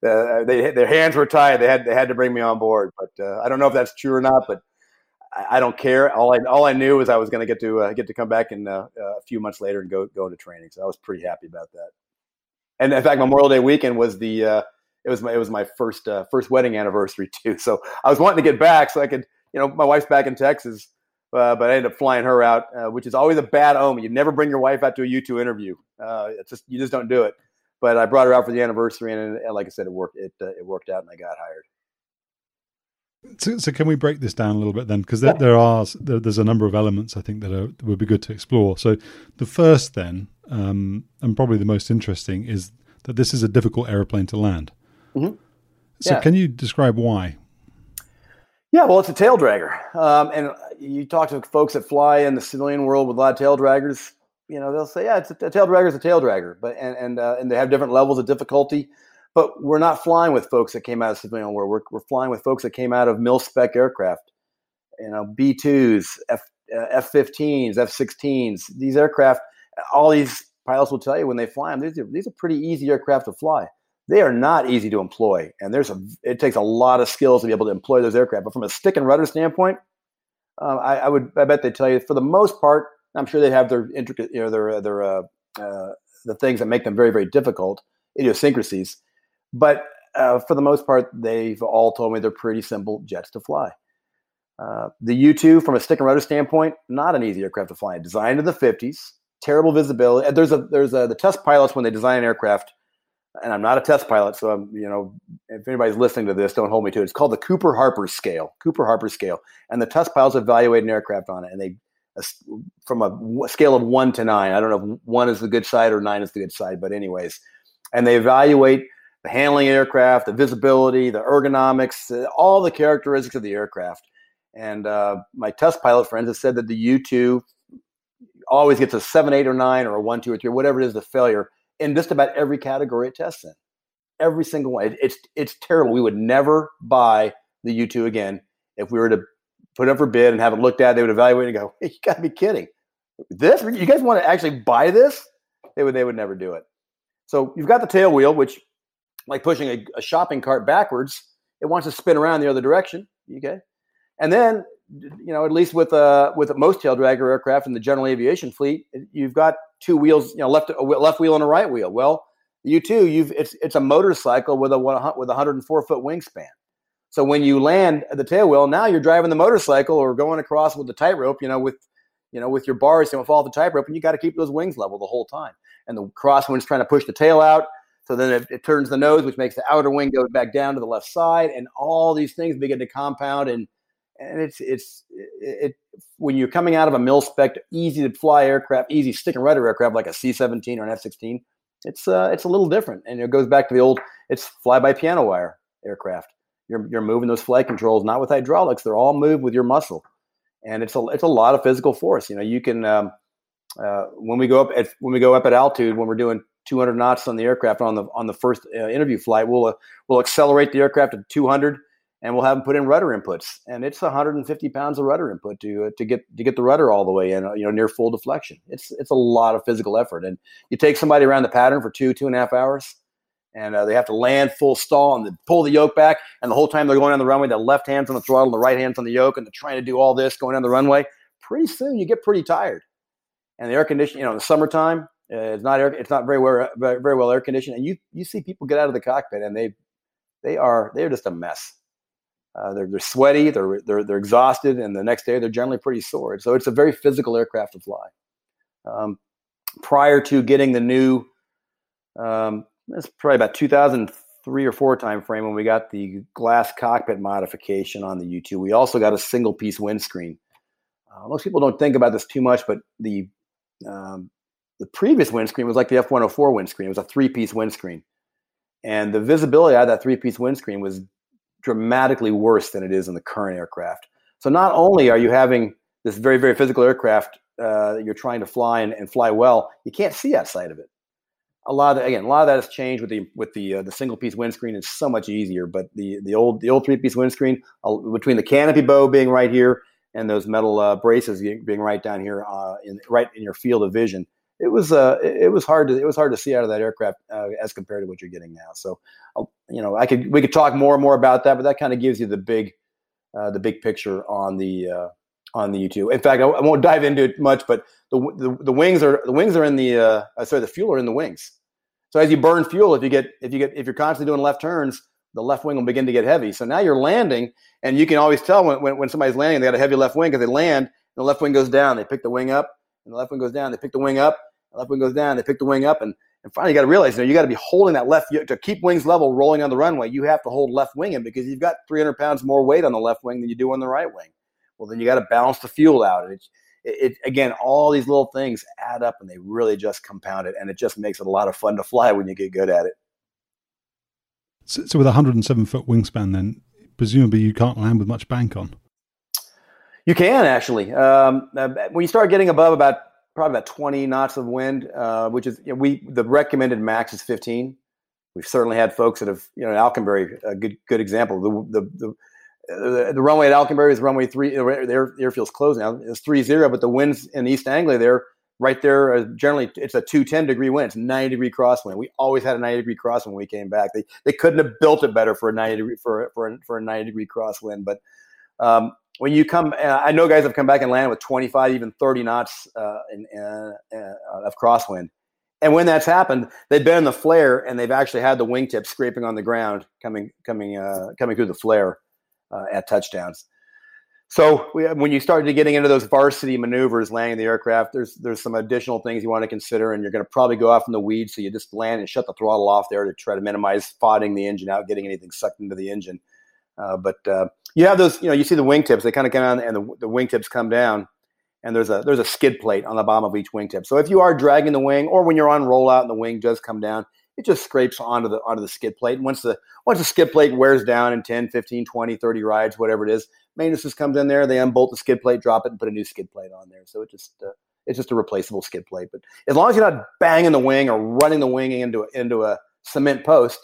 uh, they, their hands were tied. They had they had to bring me on board, but uh, I don't know if that's true or not. But I, I don't care. All I all I knew was I was going to get to uh, get to come back in uh, a few months later and go go into training. So I was pretty happy about that. And in fact, Memorial Day weekend was the uh, it was my it was my first uh, first wedding anniversary too. So I was wanting to get back so I could you know my wife's back in Texas. Uh, but I ended up flying her out, uh, which is always a bad omen. You never bring your wife out to a U two interview. Uh, it's just you just don't do it but I brought her out for the anniversary, and, and like I said, it worked. It uh, it worked out, and I got hired. So, so can we break this down a little bit then? Because there, there, are there, there's a number of elements I think that, are, would be good to explore. So the first, then, um, and probably the most interesting, is that this is a difficult aeroplane to land. Mm-hmm. So yeah. can you describe why? Yeah, well, it's a tail dragger, um, and you talk to folks that fly in the civilian world with a lot of tail draggers you know, they'll say, yeah, it's a, a tail dragger is a tail dragger, but and and uh, and they have different levels of difficulty. But we're not flying with folks that came out of civilian war. We're we're flying with folks that came out of mil spec aircraft. You know, B twos, F uh, F fifteens, F sixteens. These aircraft, all these pilots will tell you when they fly them, these are these are pretty easy aircraft to fly. They are not easy to employ, and there's a it takes a lot of skills to be able to employ those aircraft. But from a stick and rudder standpoint, uh, I, I would I bet they tell you for the most part I'm sure they have their intricate, you know, their their uh, uh, the things that make them very very difficult, idiosyncrasies. But uh, for the most part, they've all told me they're pretty simple jets to fly. Uh, the U-2, from a stick and rudder standpoint, not an easy aircraft to fly. Designed in the 50s, terrible visibility. There's a there's a the test pilots when they design an aircraft, and I'm not a test pilot, so I'm you know if anybody's listening to this, don't hold me to it. It's called the Cooper Harper scale. Cooper Harper scale, and the test pilots evaluate an aircraft on it, and they a, from a scale of one to nine. I don't know if one is the good side or nine is the good side, but anyways, and they evaluate the handling aircraft, the visibility, the ergonomics, uh, all the characteristics of the aircraft. And uh, my test pilot friends have said that the U two always gets a seven, eight, or nine, or a one, two, or three, whatever it is, the failure in just about every category it tests in. Every single one. It, it's it's terrible. We would never buy the U two again if we were to put it up for bid and have it looked at. They would evaluate and go, hey, "You got to be kidding! This? You guys want to actually buy this?" They would. They would never do it. So you've got the tail wheel, which, like pushing a, a shopping cart backwards, it wants to spin around the other direction. Okay, and then you know, at least with uh, with most tail dragger aircraft in the general aviation fleet, you've got two wheels, you know, left a left wheel and a right wheel. Well, U two, you've it's it's a motorcycle with a with a 104 foot wingspan. So when you land at the tail wheel, now you're driving the motorcycle or going across with the tightrope, you know, with you know, with your bars, you don't fall off the tightrope, and you got to keep those wings level the whole time. And the crosswind's trying to push the tail out, so then it, it, turns the nose, which makes the outer wing go back down to the left side, and all these things begin to compound. And and it's it's it, it when you're coming out of a mil spec, easy to fly aircraft, easy stick and rudder aircraft like a C-17 or an F-16, it's uh, it's a little different, and it goes back to the old it's fly by piano wire aircraft you're, you're moving those flight controls not with hydraulics; they're all moved with your muscle, and it's a it's a lot of physical force. You know, you can um, uh, when we go up at when we go up at altitude when we're doing 200 knots on the aircraft on the on the first uh, interview flight, we'll uh, we'll accelerate the aircraft to 200 and we'll have them put in rudder inputs, and it's 150 pounds of rudder input to uh, to get to get the rudder all the way in, you know, near full deflection. It's it's a lot of physical effort, and you take somebody around the pattern for two two and a half hours and uh, they have to land full stall and pull the yoke back. And the whole time they're going on the runway, the left hand's on the throttle, the right hand's on the yoke, and they're trying to do all this going down the runway. Pretty soon, you get pretty tired. And the air conditioning, you know, in the summertime, uh, it's not air, it's not very well very well air conditioned, and you you see people get out of the cockpit and they they are they're just a mess. uh, they're, they're sweaty, they're, they're, they're exhausted, and the next day they're generally pretty sore. So it's a very physical aircraft to fly. Um, prior to getting the new, um, it's probably about 2003 or four time frame when we got the glass cockpit modification on the U2. We also got a single piece windscreen. Uh, most people don't think about this too much, but the um, the previous windscreen was like the F104 windscreen. It was a three piece windscreen. And the visibility out of that three piece windscreen was dramatically worse than it is in the current aircraft. So not only are you having this very, very physical aircraft uh, that you're trying to fly and, and, fly well, you can't see outside of it. A lot of again, a lot of that has changed with the with the uh, the single piece windscreen. It's so much easier. But the the old the old three piece windscreen uh, between the canopy bow being right here and those metal uh, braces being right down here uh, in right in your field of vision, it was uh, it was hard to it was hard to see out of that aircraft uh, as compared to what you're getting now. So, uh, you know, I could we could talk more and more about that, but that kind of gives you the big the big picture on the on the U2. In fact, I, I, won't dive into it much, but the, the, the wings are the wings are in the uh, sorry the fuel are in the wings. So as you burn fuel, if you get if you get if you're constantly doing left turns, the left wing will begin to get heavy. So now you're landing, and you can always tell when when, when somebody's landing, they got a heavy left wing because they land, and the left wing goes down. They pick the wing up, and the left wing goes down. They pick the wing up the left wing goes down. They pick the wing up, and, and finally, you got to realize, you know, you got to be holding that left to keep wings level, rolling on the runway. You have to hold left wing in because you've got 300 pounds more weight on the left wing than you do on the right wing. Well, then you got to balance the fuel out. It's, it, it, again, all these little things add up, and they really just compound it, and it just makes it a lot of fun to fly when you get good at it. So, so with a 107 foot wingspan, then presumably you can't land with much bank on. You can actually. Um, uh, when you start getting above about probably about 20 knots of wind, uh, which is you know, we the recommended max is 15. We've certainly had folks that have you know Alconbury a good good example. The the the, uh, the runway at Alconbury is runway three. Their airfield's closed now. It's three zero, but the winds in East Anglia there right there. Uh, generally, it's a two ten degree wind. It's ninety degree crosswind. We always had a ninety degree crosswind when we came back. They they couldn't have built it better for a ninety degree for for a, for a ninety degree crosswind. But um, when you come, uh, I know guys have come back and landed with 25, even 30 knots uh, in, uh, uh, of crosswind. And when that's happened, they've been in the flare and they've actually had the wingtip scraping on the ground coming coming uh, coming through the flare uh, at touchdowns. So we, when you start to getting into those varsity maneuvers, landing the aircraft, there's there's some additional things you want to consider, and you're going to probably go off in the weeds. So you just land and shut the throttle off there to try to minimize spotting the engine out, getting anything sucked into the engine. Uh, but uh, you have those, you know, you see the wingtips, they kind of come down and the, the wingtips come down and there's a, there's a skid plate on the bottom of each wingtip. So if you are dragging the wing or when you're on rollout and the wing does come down, it just scrapes onto the, onto the skid plate. And once the, once the skid plate wears down in 10, 15, 20, 30 rides, whatever it is, maintenance comes in there, they unbolt the skid plate, drop it and put a new skid plate on there. So it just, uh, it's just a replaceable skid plate. But as long as you're not banging the wing or running the wing into, into a cement post,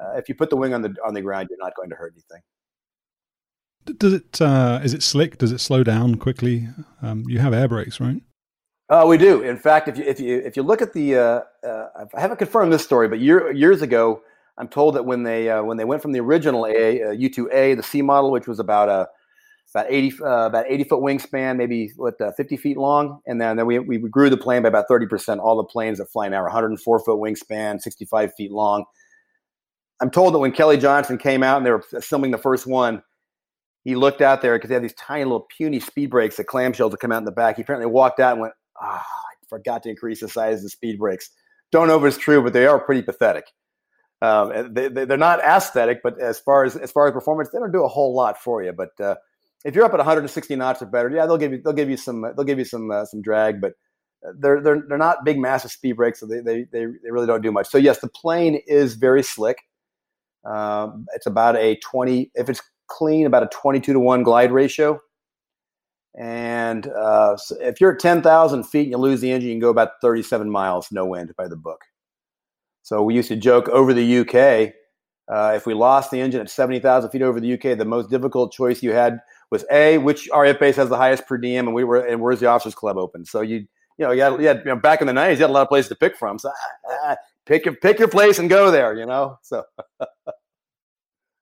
uh, if you put the wing on the, on the ground, you're not going to hurt anything. Does it? Uh, is it slick? Does it slow down quickly? Um, you have air brakes, right? Uh, we do. In fact, if you if you if you look at the, uh, uh, I haven't confirmed this story, but year, years ago, I'm told that when they uh, when they went from the original A U2A, uh, the C model, which was about a about 80 uh, about 80 foot wingspan, maybe what 50 feet long, and then then we we grew the plane by about 30 percent. All the planes that fly now are 104 foot wingspan, 65 feet long. I'm told that when Kelly Johnson came out and they were assembling the first one, he looked out there because they had these tiny little puny speed brakes, the clamshells that come out in the back. He apparently walked out and went, ah, I forgot to increase the size of the speed brakes. Don't know if it's true, but they are pretty pathetic. Um, they, are not aesthetic, but as far as as far as performance, they don't do a whole lot for you. But uh, if you're up at 160 knots or better, yeah, they'll give you they'll give you some they'll give you some uh, some drag, but they're they're they're not big massive speed brakes, so they they they, they really don't do much. So yes, the plane is very slick. Um, it's about a 20 if it's clean, about a 22 to 1 glide ratio. And uh, so if you're at 10,000 feet and you lose the engine, you can go about 37 miles, no wind by the book. So we used to joke over the UK. Uh, if we lost the engine at 70,000 feet over the UK, the most difficult choice you had was A, which RAF base has the highest per diem, and we were, and where's the officers club open? So you, you know, you had, you had you know, back in the 90s, you had a lot of places to pick from. So ah, ah, pick your, pick your place and go there, you know? So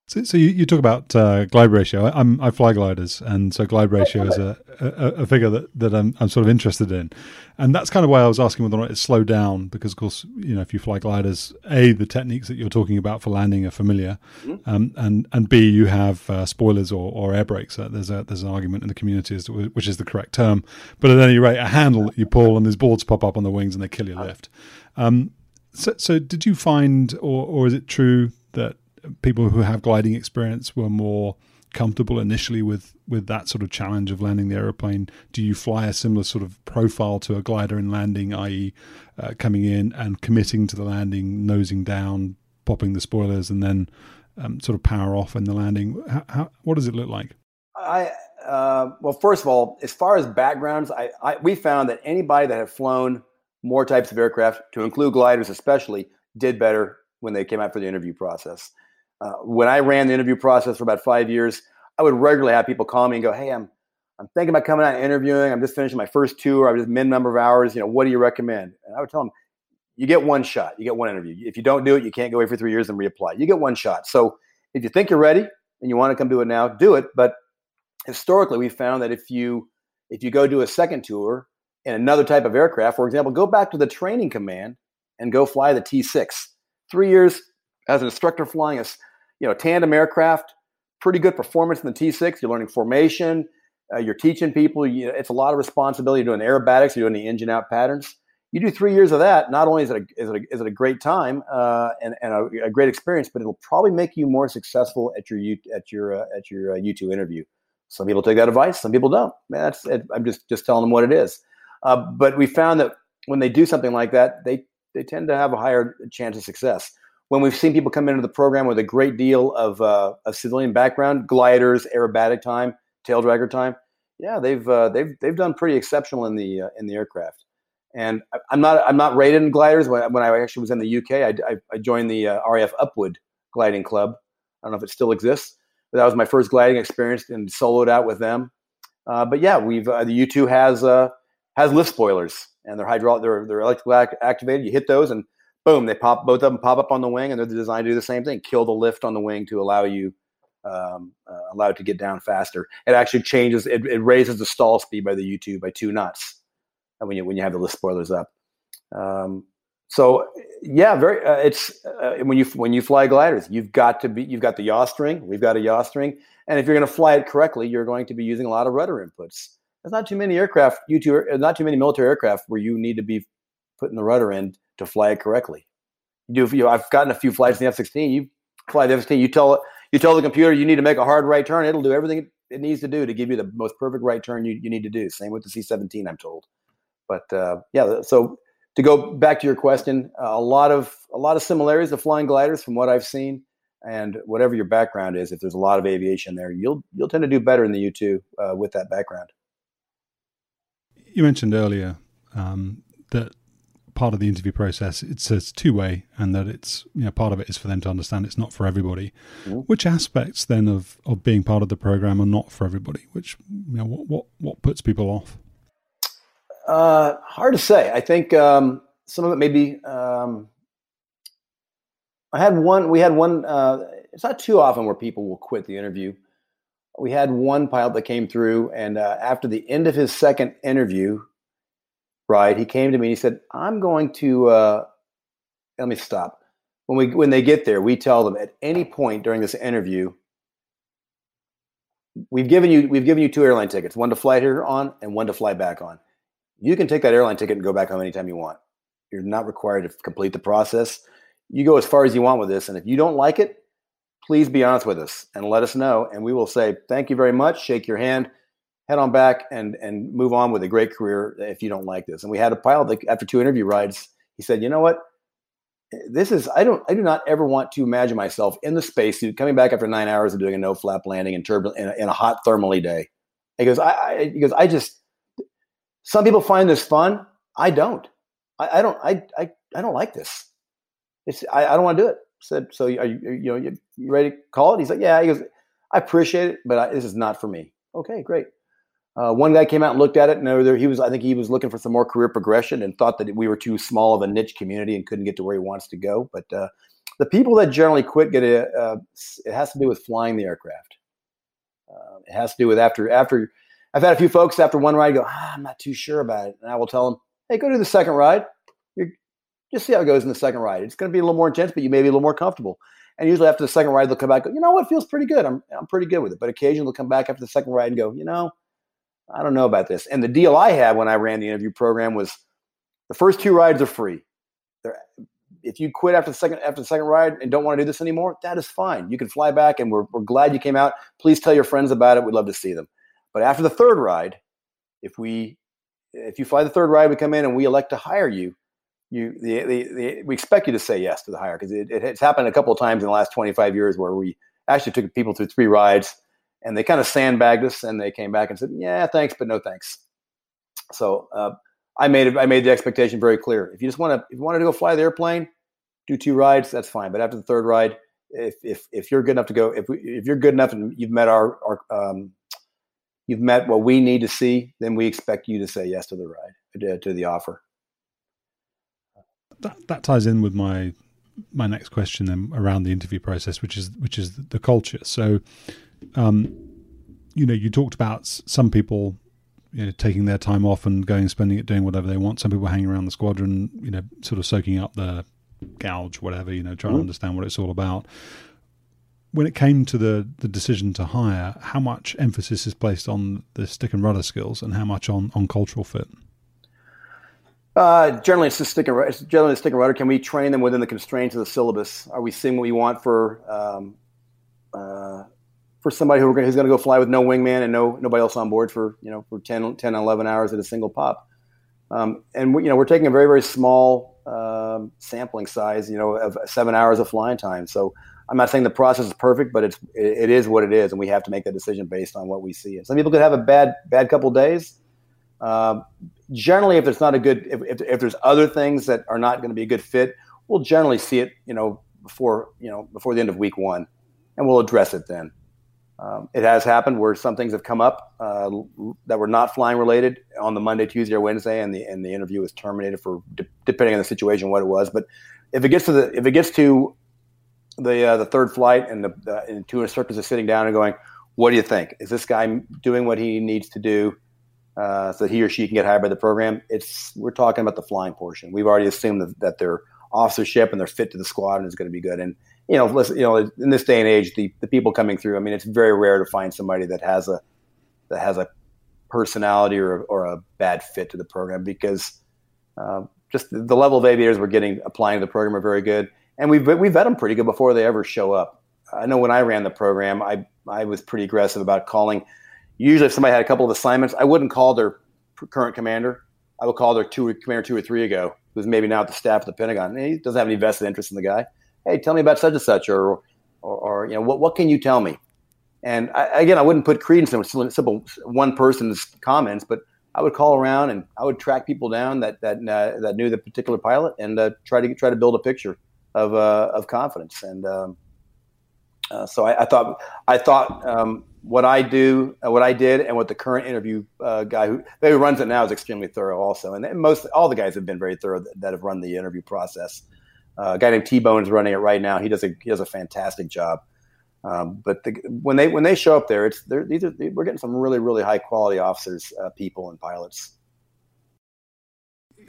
So, so you, you talk about uh, glide ratio. I, am I fly gliders, and so glide ratio is a, a, a, figure that, that I'm, I'm sort of interested in, and that's kind of why I was asking whether or not it's slowed down because, of course, you know, if you fly gliders, a the techniques that you're talking about for landing are familiar, mm-hmm. um, and and b you have uh, spoilers or, or air brakes. Uh, there's a there's an argument in the community as to which is the correct term, but at any rate, a handle that you pull and these boards pop up on the wings and they kill your lift. Um, so, so did you find, or or is it true that people who have gliding experience were more comfortable initially with with that sort of challenge of landing the aeroplane? Do you fly a similar sort of profile to a glider in landing, i.e., uh, coming in and committing to the landing, nosing down, popping the spoilers, and then um, sort of power off in the landing? How, how, what does it look like? I uh, well, first of all, as far as backgrounds, I, I we found that anybody that had flown more types of aircraft, to include gliders especially, did better when they came out for the interview process. Uh, when I ran the interview process for about five years, I would regularly have people call me and go, "Hey, I'm I'm thinking about coming out and interviewing. I'm just finishing my first tour. I'm just min number of hours. You know, what do you recommend?" And I would tell them, "You get one shot. You get one interview. If you don't do it, you can't go away for three years and reapply. You get one shot. So if you think you're ready and you want to come do it now, do it. But historically, we found that if you if you go do a second tour in another type of aircraft, for example, go back to the training command and go fly the T6. Three years as an instructor flying a you know tandem aircraft, pretty good performance in the T6. You're learning formation. Uh, you're teaching people. You it's a lot of responsibility. You're doing aerobatics. You're doing the engine out patterns. You do three years of that. Not only is it a, is it a, is it a great time uh, and, and a, a, great experience, but it'll probably make you more successful at your at your uh, at your uh, U two interview. Some people take that advice. Some people don't. Man, that's it, I'm just just telling them what it is. Uh, but we found that when they do something like that, they they tend to have a higher chance of success. When we've seen people come into the program with a great deal of uh, civilian background, gliders, aerobatic time, tail dragger time, yeah, they've uh, they've they've done pretty exceptional in the uh, in the aircraft. And I'm not I'm not rated in gliders. When, when I actually was in the UK, I, I, I joined the uh, RAF Upwood Gliding Club. I don't know if it still exists, but that was my first gliding experience and soloed out with them. Uh, but yeah, we've uh, the U2 has has lift spoilers and they're hydraulic, they're they're electrically activated. You hit those and boom, they pop both of them pop up on the wing, and they're designed to do the same thing: kill the lift on the wing to allow you um, uh, allow it to get down faster. It actually changes; it, it raises the stall speed by the U2 by two knots uh, when you when you have the lift spoilers up. Um, so yeah, very. Uh, it's uh, when you when you fly gliders, you've got to be you've got the yaw string. We've got a yaw string, and if you're going to fly it correctly, you're going to be using a lot of rudder inputs. There's not too many aircraft, you two, not too many military aircraft where you need to be putting the rudder in to fly it correctly. You do. You know, I've gotten a few flights in the F-16. You fly the F-16. You tell it. you tell the computer you need to make a hard right turn. It'll do everything it needs to do to give you the most perfect right turn you, you need to do. Same with the C-17, I'm told. But uh, yeah, so to go back to your question, uh, a lot of a lot of similarities of flying gliders from what I've seen, and whatever your background is, if there's a lot of aviation there, you'll you'll tend to do better in the U2 uh, with that background you mentioned earlier um, that part of the interview process it's, it's two way and that it's you know part of it is for them to understand it's not for everybody mm-hmm. which aspects then of of being part of the program are not for everybody which you know what what, what puts people off? Uh, hard to say. I think um, some of it maybe um, i had one we had one uh, it's not too often where people will quit the interview. We had one pilot that came through, and uh, after the end of his second interview, right, he came to me and he said, "I'm going to uh, let me stop." When we when they get there, we tell them at any point during this interview, we've given you we've given you two airline tickets, one to fly here on and one to fly back on. You can take that airline ticket and go back home anytime you want. You're not required to complete the process. You go as far as you want with this, and if you don't like it, please be honest with us and let us know. And we will say, thank you very much, shake your hand, head on back and, and move on with a great career if you don't like this. And we had a pilot that after two interview rides, he said, you know what? This is, I don't, I do not ever want to imagine myself in the spacesuit coming back after nine hours of doing a no flap landing in turbulent, in a, in a hot thermally day. He goes, I, I, he goes, I just, some people find this fun. I don't, I, I don't, I, I, I don't like this. It's, I, I don't want to do it said, "So are you, you know you, you ready to call it?" He's like, "Yeah." He goes, "I appreciate it, but I, this is not for me." Okay, great. Uh, one guy came out and looked at it, and he was, I think, he was looking for some more career progression and thought that we were too small of a niche community and couldn't get to where he wants to go. But uh, the people that generally quit get a, uh, it has to do with flying the aircraft. Uh, it has to do with after after. I've had a few folks after one ride go, ah, I'm not too sure about it, and I will tell them, hey, go do the second ride. You're, just see how it goes in the second ride. It's going to be a little more intense, but you may be a little more comfortable. And usually after the second ride, they'll come back, go, you know what, feels pretty good. I'm I'm pretty good with it. But occasionally they'll come back after the second ride and go, you know, I don't know about this. And the deal I had when I ran the interview program was the first two rides are free. They're, if you quit after the second after the second ride and don't want to do this anymore, that is fine. You can fly back, and we're we're glad you came out. Please tell your friends about it. We'd love to see them. But after the third ride, if we if you fly the third ride, we come in and we elect to hire you. You the, the, the we expect you to say yes to the hire because it, it, it's happened a couple of times in the last 25 years where we actually took people through three rides and they kind of sandbagged us and they came back and said, "Yeah, thanks, but no thanks." So uh, I made it. I made the expectation very clear. If you just want to, if you wanted to go fly the airplane, do two rides, that's fine. But after the third ride, if if if you're good enough to go, if if you're good enough and you've met our our um, you've met what we need to see, then we expect you to say yes to the ride to, to the offer. That that ties in with my my next question then around the interview process, which is which is the culture. So, um, you know, you talked about some people you know, taking their time off and going spending it doing whatever they want. Some people hanging around the squadron, you know, sort of soaking up the gouge, whatever, you know, trying mm-hmm. to understand what it's all about. When it came to the, the decision to hire, how much emphasis is placed on the stick and rudder skills and how much on, on cultural fit? Uh, generally, it's the stick and it's generally the stick and rudder. Can we train them within the constraints of the syllabus? Are we seeing what we want for um, uh, for somebody who who's going to go fly with no wingman and no nobody else on board for you know for 10, 10 11 hours at a single pop. Um, and we, you know we're taking a very very small um, sampling size you know of seven hours of flying time. So i'm not saying the process is perfect but it's it, is what it is and we have to make that decision based on what we see. And some people could have a bad bad couple days. Um, generally if there's not a good if, if, if there's other things that are not going to be a good fit we'll generally see it you know before you know before the end of week one and we'll address it then um, it has happened where some things have come up uh, that were not flying related on the Monday, Tuesday, or Wednesday, and the and the interview was terminated for de- depending on the situation what it was. But if it gets to the if it gets to the uh, the third flight and the, the and two instructors are sitting down and going, "What do you think? Is this guy doing what he needs to do uh, so that he or she can get hired by the program?" It's we're talking about the flying portion. We've already assumed that, that their officership and their fit to the squadron is going to be good, and you know, listen, you know, in this day and age, the, the people coming through, I mean, it's very rare to find somebody that has a that has a personality or, or a bad fit to the program because uh, just the level of aviators we're getting applying to the program are very good, and we we vet them pretty good before they ever show up. I know when I ran the program, I I was pretty aggressive about calling. Usually, if somebody had a couple of assignments, I wouldn't call their current commander. I would call their two commander two or three ago, who's maybe now at the staff of the Pentagon. He doesn't have any vested interest in the guy hey, tell me about such and such, or, or, or you know, what, what can you tell me? And I, again, I wouldn't put credence in simple one person's comments, but I would call around and I would track people down that that uh, that knew the particular pilot and uh, try to try to build a picture of uh, of confidence. And um, uh, so I, I, thought I thought um, what I do, uh, what I did, and what the current interview uh, guy who, who runs it now is extremely thorough, also. And most all the guys have been very thorough that, that have run the interview process. Uh, a guy named T Bone is running it right now. He does a he does a fantastic job. Um, but the, when they when they show up there, it's these are we're getting some really really high quality officers, uh, people, and pilots.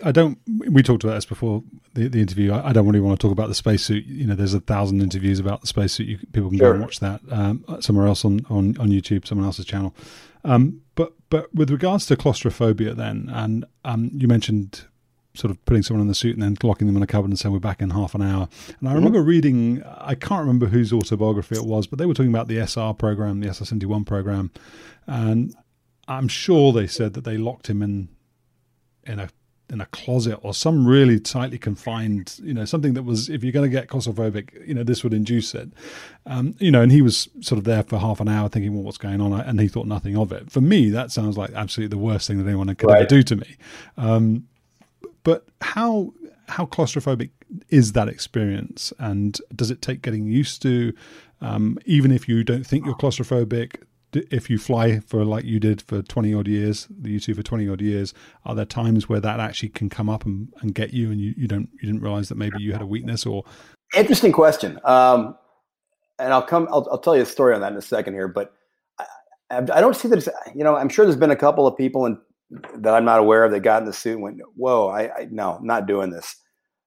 I don't. We talked about this before the, the interview. I, I, don't really want to talk about the spacesuit. You know, there's a thousand interviews about the spacesuit. You, people can sure. go and watch that um, somewhere else on, on, on YouTube, someone else's channel. Um, but but with regards to claustrophobia, then, and um, you mentioned sort of putting someone in the suit and then locking them in a cupboard and saying we're back in half an hour. And I mm-hmm. remember reading, I can't remember whose autobiography it was, but they were talking about the SR program, the SR 71 program. And I'm sure they said that they locked him in in a in a closet or some really tightly confined, you know, something that was, if you're going to get claustrophobic, you know, this would induce it. Um, you know, and he was sort of there for half an hour thinking, well, what's going on? And he thought nothing of it. For me, that sounds like absolutely the worst thing that anyone could right. ever do to me. Um, but how how claustrophobic is that experience, and does it take getting used to? Um, even if you don't think you're claustrophobic, if you fly for like you did for 20 odd years the U2 for 20 odd years are there times where that actually can come up and, and get you and you, you don't you didn't realize that maybe you had a weakness or Interesting question. Um, and I'll come. I'll, I'll, tell you a story on that in a second here. But I, I don't see that. you know, I'm sure there's been a couple of people in, that I'm not aware of that got in the suit and went, "Whoa, I, I no, not doing this."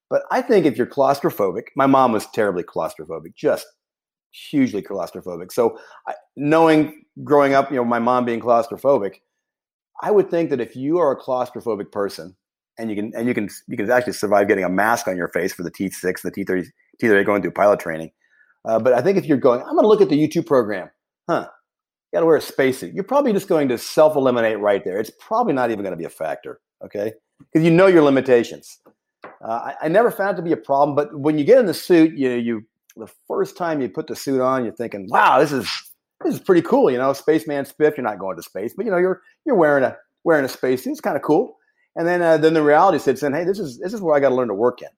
But I think if you're claustrophobic, my mom was terribly claustrophobic, just hugely claustrophobic. So I, knowing growing up, you know, my mom being claustrophobic, I would think that if you are a claustrophobic person and you can and you can you can actually survive getting a mask on your face for the T6, the T30, T30 going through pilot training. Uh, but I think if you're going, I'm going to look at the U2 program, huh? You got to wear a spacesuit. You're probably just going to self eliminate right there. It's probably not even going to be a factor, okay? Because you know your limitations. Uh, I, I, never found it to be a problem, but when you get in the suit, you you the first time you put the suit on, you're thinking, "Wow, this is this is pretty cool." You know, spaceman spiff. You're not going to space, but you know you're you're wearing a wearing a spacesuit. It's kind of cool. And then uh, then the reality sits in. Hey, this is this is where I got to learn to work in,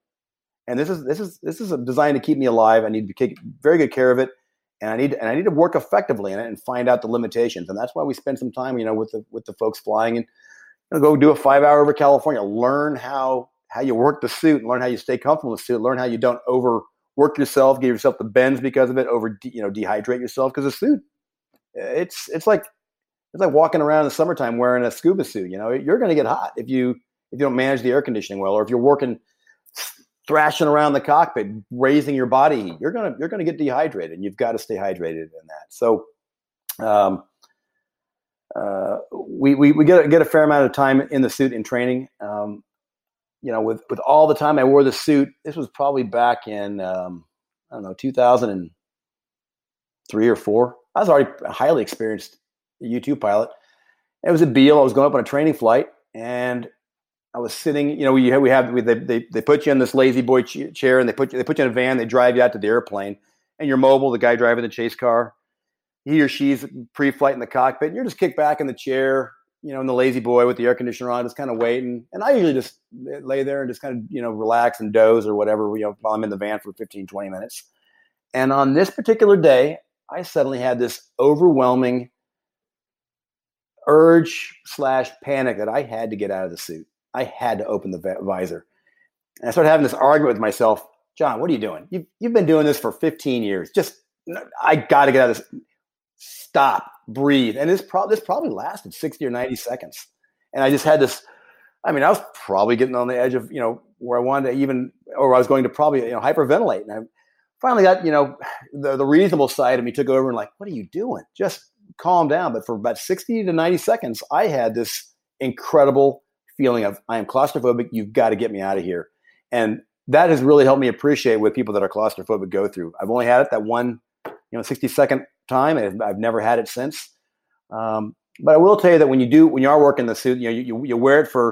and this is this is this is designed to keep me alive. I need to take very good care of it, and I need and I need to work effectively in it and find out the limitations. And that's why we spend some time, you know, with the with the folks flying and you know, go do a five hour over California, learn how how you work the suit, and learn how you stay comfortable in the suit, learn how you don't overwork yourself, give yourself the bends because of it, over you know dehydrate yourself because the suit. It's it's like it's like walking around in the summertime wearing a scuba suit. You know, you're going to get hot if you if you don't manage the air conditioning well, or if you're working thrashing around the cockpit, raising your body heat. You're gonna you're gonna get dehydrated, and you've got to stay hydrated in that. So, um, uh, we, we we get get a fair amount of time in the suit in training. Um, you know, with with all the time I wore the suit, this was probably back in um, I don't know 2003 or four. I was already a highly experienced U2 pilot. It was a Beale. I was going up on a training flight, and I was sitting. You know, we have, we have we, they, they they put you in this La-Z-Boy chair, and they put you, they put you in a van. They drive you out to the airplane, and you're mobile. The guy driving the chase car, he or she's pre-flight in the cockpit, and you're just kicked back in the chair, you know, in the La-Z-Boy with the air conditioner on, just kind of waiting. And I usually just lay there and just kind of you know relax and doze or whatever. You know, while I'm in the van for 15, 20 minutes. And on this particular day, I suddenly had this overwhelming urge slash panic that I had to get out of the suit. I had to open the visor. And I started having this argument with myself. John, what are you doing? You've, you've been doing this for 15 years. Just, I got to get out of this. Stop, breathe. And this, pro- this probably lasted 60 or 90 seconds. And I just had this, I mean, I was probably getting on the edge of, you know, where I wanted to even, or I was going to probably, you know, hyperventilate. And I finally got, you know, the, the reasonable side of me took over and like, what are you doing? Just calm down. But for about 60 to 90 seconds, I had this incredible feeling of I am claustrophobic. You've got to get me out of here. And that has really helped me appreciate what people that are claustrophobic go through. I've only had it that one, you know, 60 second time, and I've never had it since. Um, but I will tell you that when you do, when you are working the suit, you know, you, you wear it for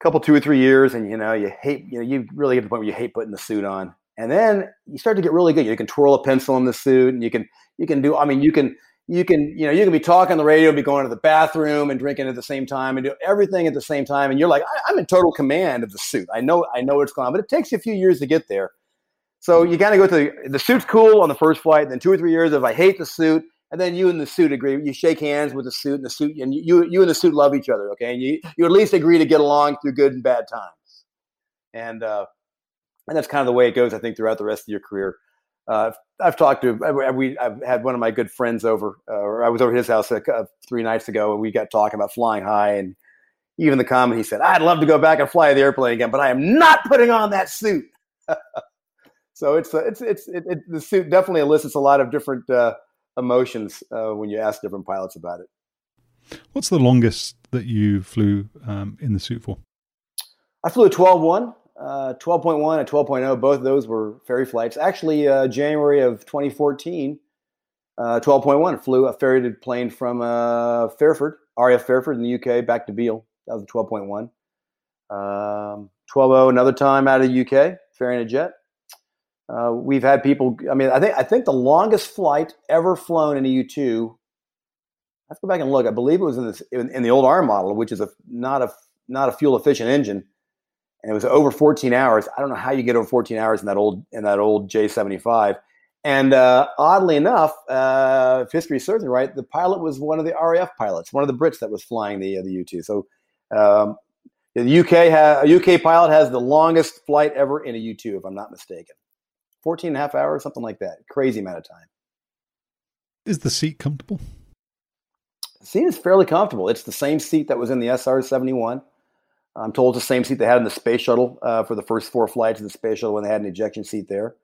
a couple, two or three years, and you know, you hate, you know, you really get to the point where you hate putting the suit on, and then you start to get really good. You can twirl a pencil in the suit, and you can, you can do. I mean, you can you can you know you can be talking on the radio be going to the bathroom and drinking at the same time and do everything at the same time and you're like I, am in total command of the suit. I know i know what's going on but it takes you a few years to get there. So you kind of go to the, the suit's cool on the first flight then two or three years of i hate the suit and then you and the suit agree you shake hands with the suit and the suit and you you and the suit love each other okay? And you you at least agree to get along through good and bad times. And uh and that's kind of the way it goes i think throughout the rest of your career uh, I've talked to we I've had one of my good friends over, uh, or I was over his house uh, three nights ago, and we got talking about flying high, and even the comment he said, "I'd love to go back and fly the airplane again, but I am not putting on that suit." so it's uh, it's it's it, it, the suit definitely elicits a lot of different uh, emotions uh, when you ask different pilots about it. What's the longest that you flew um, in the suit for? I flew a 12-1 uh, 12.1 and 12.0, both of those were ferry flights. Actually, uh, January of 2014, uh, 12.1 flew a ferried plane from uh, Fairford, RAF Fairford in the UK, back to Beale. That was 12.1. Um, 12.0 another time out of the UK, ferrying a jet. Uh, we've had people. I mean, I think I think the longest flight ever flown in a U two. Let's go back and look. I believe it was in this in, in the old R model, which is a not a not a fuel efficient engine and it was over 14 hours. I don't know how you get over 14 hours in that old in that old J75. And uh, oddly enough, uh, if history serves me right, the pilot was one of the RAF pilots, one of the Brits that was flying the uh, the U2. So um, the UK ha- a UK pilot has the longest flight ever in a U2, if I'm not mistaken. 14 and a half hours, something like that. Crazy amount of time. Is the seat comfortable? The seat is fairly comfortable. It's the same seat that was in the SR 71. I'm told it's the same seat they had in the space shuttle uh, for the first four flights of the space shuttle when they had an ejection seat there.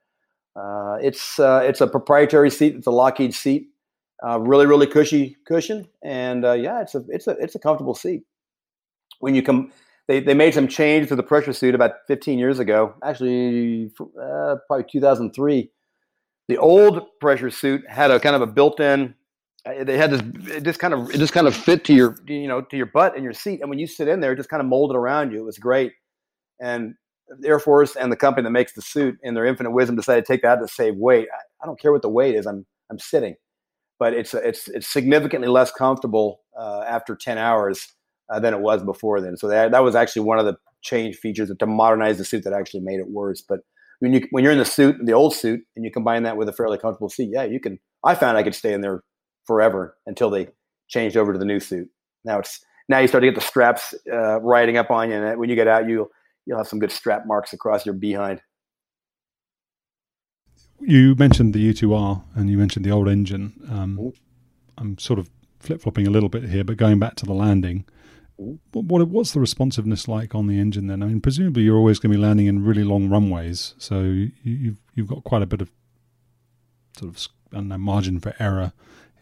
Uh, it's uh, it's a proprietary seat. It's a Lockheed seat. Uh, really, really cushy cushion, and uh, yeah, it's a it's a it's a comfortable seat. When you come, they they made some change to the pressure suit about 15 years ago. Actually, probably 2003. The old pressure suit had a kind of a built-in they had this it just kind of it just kind of fit to your you know to your butt and your seat. And when you sit in there it just kind of molded around you. It was great. And the air force and the company that makes the suit in their infinite wisdom decided to take that to save weight. I, I don't care what the weight is. I'm i'm sitting. But it's it's it's significantly less comfortable uh, after 10 hours uh, than it was before then. So that, that was actually one of the change features to modernize the suit that actually made it worse. But when you when you're in the suit the old suit and you combine that with a fairly comfortable seat yeah you can i found i could stay in there forever until they changed over to the new suit. Now it's now you start to get the straps uh, riding up on you, and when you get out, you'll you'll have some good strap marks across your behind. You mentioned the U2R and you mentioned the old engine. Um. I'm sort of flip flopping a little bit here, but going back to the landing, mm-hmm. what, what's the responsiveness like on the engine then? I mean, presumably you're always going to be landing in really long runways, so you, you've you've got quite a bit of sort of I don't know, margin for error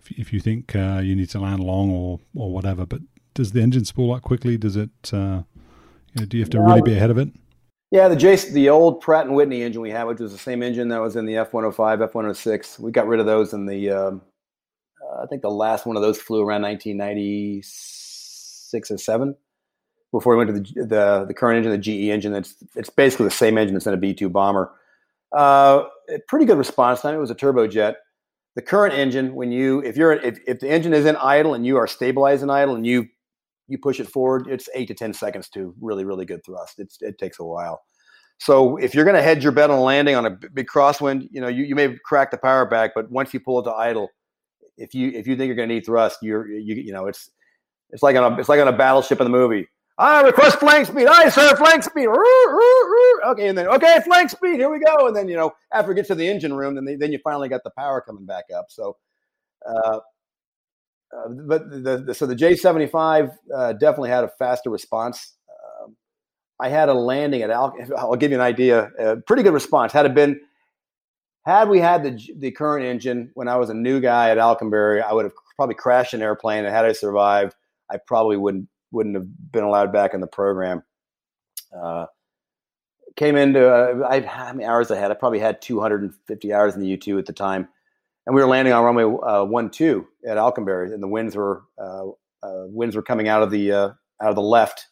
if, if you think uh, you need to land long or or whatever. But does the engine spool up quickly? Does it? Uh, you know, do you have to really be ahead of it? Yeah, the J, the old Pratt and Whitney engine we had, which was the same engine that was in the F one hundred five, F one hundred six. We got rid of those in the. Um, uh, I think the last one of those flew around nineteen ninety six or seven. Before we went to the, the the current engine, the GE engine, it's it's basically the same engine that's in a B two bomber. Uh, pretty good response time. It was a turbojet the current engine when you if you're if, if the engine is in idle and you are stabilizing idle and you you push it forward it's eight to ten seconds to really really good thrust it's, it takes a while so if you're going to hedge your bet on landing on a big crosswind you know you, you may crack the power back but once you pull it to idle if you if you think you're going to need thrust you're you, you know it's it's like on a it's like on a battleship in the movie I request flank speed. Aye sir, flank speed. Okay, and then okay, flank speed. Here we go. And then you know, after it gets to the engine room, then they, then you finally got the power coming back up. So, uh, uh, but the, the, so the J seventy five uh, definitely had a faster response. Um, I had a landing at Al. I'll give you an idea. pretty good response. Had it been had we had the the current engine when I was a new guy at Alconbury, I would have probably crashed an airplane. And had I survived, I probably wouldn't wouldn't have been allowed back in the program. Uh, came into uh, I how many hours I had? I probably had 250 hours in the U2 at the time, and we were landing on runway uh, one two at Alconbury, and the winds were uh, uh winds were coming out of the uh, out of the left.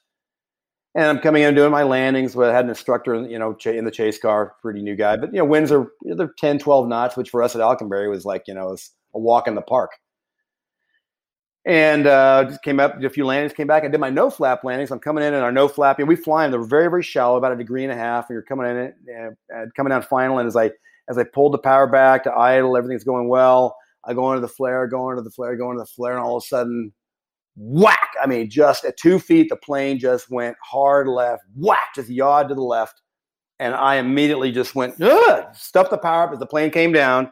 And I'm coming in doing my landings. But I had an instructor, you know, in the chase car, pretty new guy. But you know, winds are they're 10, 12 knots, which for us at Alconbury was like you know a walk in the park and uh, just came up, did a few landings, came back. I did my no flap landings. I'm coming in and our no flap, and we fly them. They're very, very shallow, about a degree and a half. And you're coming in uh, coming down final. And as I as I pulled the power back to idle, everything's going well. I go into the flare, go into the flare, go into the flare, and all of a sudden, whack! I mean, just at two feet, the plane just went hard left, whack, just yawed to the left, and I immediately just went, stuffed the power up as the plane came down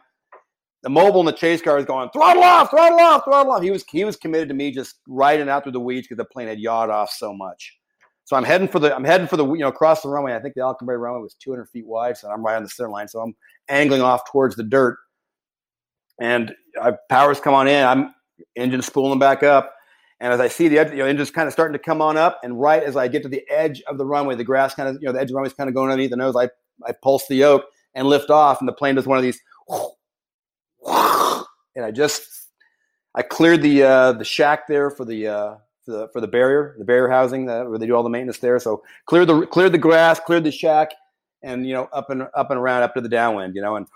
the mobile and the chase car is going throttle off, throttle off, throttle off. He was he was committed to me just riding out through the weeds because the plane had yawed off so much. So I'm heading for the I'm heading for the you know across the runway. I think the Alconbury runway was 200 feet wide, so I'm right on the center line. So I'm angling off towards the dirt, and I, powers come on in. I'm engine spooling back up, and as I see the you know, engine's kind of starting to come on up, and right as I get to the edge of the runway, the grass kind of you know the edge of the runway is kind of going underneath the nose. I I pulse the yoke and lift off, and the plane does one of these and I just I cleared the uh, the shack there for the uh, for the for the barrier, the barrier housing that, where they do all the maintenance there. So cleared the cleared the grass, cleared the shack, and you know up and up and around up to the downwind, you know, and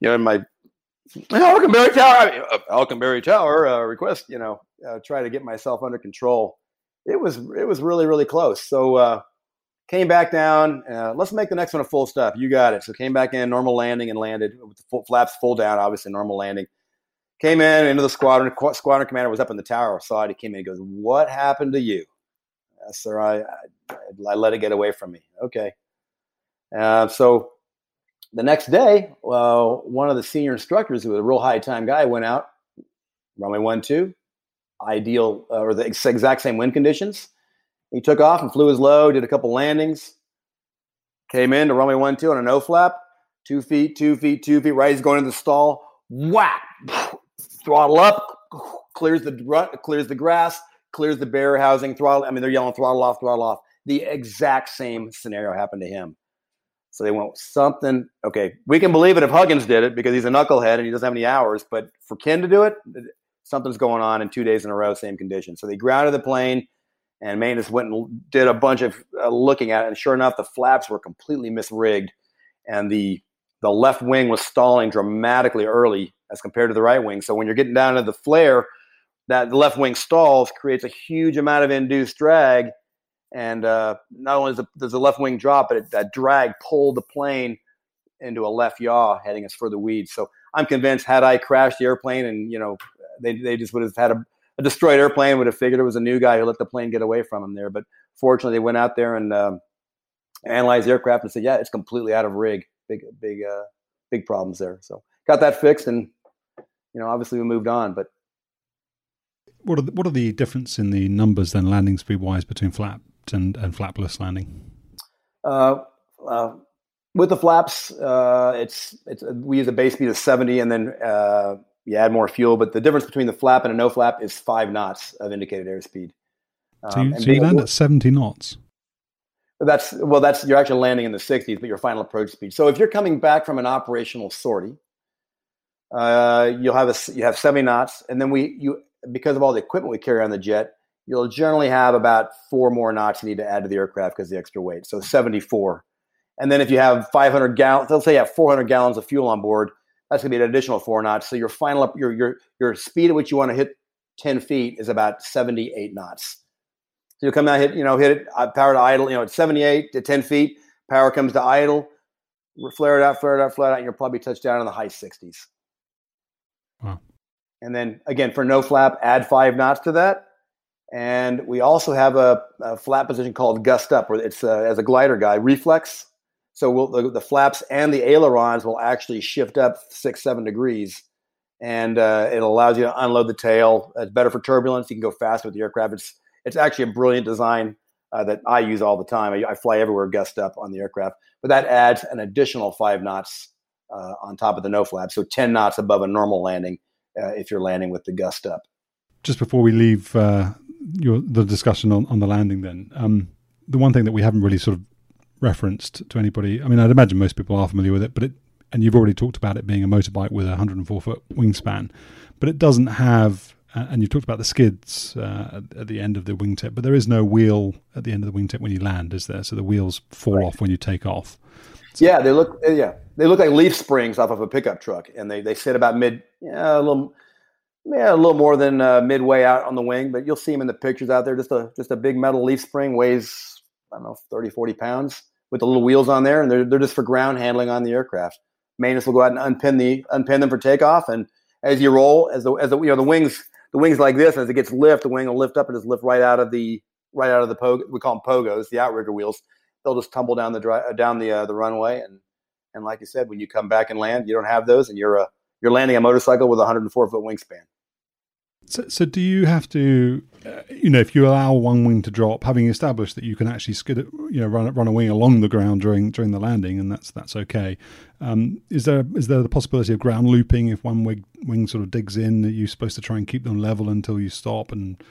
you know in my Alconbury Tower, I mean, uh, Tower uh, request, you know, uh, try to get myself under control. It was it was really really close. So uh, Came back down. Uh, let's make the next one a full stop. You got it. So came back in, normal landing, and landed with the full, flaps full down. Obviously, normal landing. Came in into the squadron. Squadron commander was up in the tower. Saw it. He came in. He goes, "What happened to you?" Uh, sir, I, I, I let it get away from me. Okay. Uh, so the next day, uh, one of the senior instructors, who was a real high time guy, went out, runway one, two, ideal uh, or the exact same wind conditions. He took off and flew his low, did a couple landings, came in to runway one, two on a no flap, two feet, two feet, two feet, right. He's going into the stall, whack, throttle up, clears the clears the grass, clears the bear housing, throttle. I mean, they're yelling throttle off, throttle off. The exact same scenario happened to him. So they went something. Okay, we can believe it if Huggins did it because he's a knucklehead and he doesn't have any hours. But for Ken to do it, something's going on in two days in a row, same condition. So they grounded the plane, and maintenance went and did a bunch of uh, looking at it. And sure enough, the flaps were completely misrigged, and the the left wing was stalling dramatically early as compared to the right wing. So when you're getting down to the flare, that left wing stalls creates a huge amount of induced drag and uh, not only does the, does the, left wing drop, but it, that drag pulled the plane into a left yaw, heading us for the weeds. So I'm convinced, had I crashed the airplane, and you know, they they just would have had a, a destroyed airplane, would have figured it was a new guy who let the plane get away from him there. But fortunately, they went out there and um, analyzed the aircraft and said, yeah, it's completely out of rig. Big big uh, big problems there. So got that fixed, and you know, obviously we moved on, but. What are the, what are the difference in the numbers then landing speed wise between flapped and, and flapless landing? Uh, uh, with the flaps, uh, it's it's we use a base speed of 70, and then uh, you add more fuel. But the difference between the flap and a no flap is five knots of indicated airspeed. Um, so you, so you land at 70 knots. That's well, that's you're actually landing in the 60s, but your final approach speed. So if you're coming back from an operational sortie, uh, you'll have a you have 70 knots, and then we you because of all the equipment we carry on the jet, you'll generally have about four more knots you need to add to the aircraft because the extra weight. So 74. And then if you have 500 gallons, let's say you have 400 gallons of fuel on board, that's going to be an additional four knots. So your final up, your your your speed at which you want to hit 10 feet is about 78 knots. So you'll come out hit you know hit it uh, power to idle you know at 78 to 10 feet. Power comes to idle, flare it out, flare it out, flare it out, and you'll probably touch down in the high 60s. Wow. And then again for no flap, add five knots to that and we also have a, a flat position called gust up, where it's uh, as a glider guy, reflex. So we'll, the, the, flaps and the ailerons will actually shift up six, seven degrees, and uh, it allows you to unload the tail. It's better for turbulence. You can go faster with the aircraft. It's it's actually a brilliant design uh, that I use all the time. I, I, fly everywhere gust up on the aircraft, but that adds an additional five knots uh, on top of the no flap, so ten knots above a normal landing uh, if you're landing with the gust up. Just before we leave uh, your the discussion on, on the landing then um, the one thing that we haven't really sort of referenced to anybody i mean i'd imagine most people are familiar with it but it and you've already talked about it being a motorbike with a 104 foot wingspan but it doesn't have and you've talked about the skids uh, at the end of the wingtip but there is no wheel at the end of the wingtip when you land is there so the wheels fall right. off when you take off so, yeah they look yeah they look like leaf springs off of a pickup truck and they, they sit about mid yeah, a little yeah, a little more than uh, midway out on the wing, but you'll see them in the pictures out there. Just a just a big metal leaf spring weighs I don't know 30, 40 pounds with the little wheels on there, and they're they're just for ground handling on the aircraft. Maintenance will go out and unpin the unpin them for takeoff, and as you roll, as the as the you know the wings the wings like this, as it gets lift, the wing will lift up and just lift right out of the right out of the pogo. We call them pogos, the outrigger wheels. They'll just tumble down the dry, down the uh, the runway, and and like you said, when you come back and land, you don't have those, and you're a you're landing a motorcycle with a 104 foot wingspan. So, so do you have to, uh, you know, if you allow one wing to drop, having established that you can actually skid you know, run run a wing along the ground during during the landing, and that's that's okay. Um, is there is there the possibility of ground looping if one wing wing sort of digs in? Are you supposed to try and keep them level until you stop and?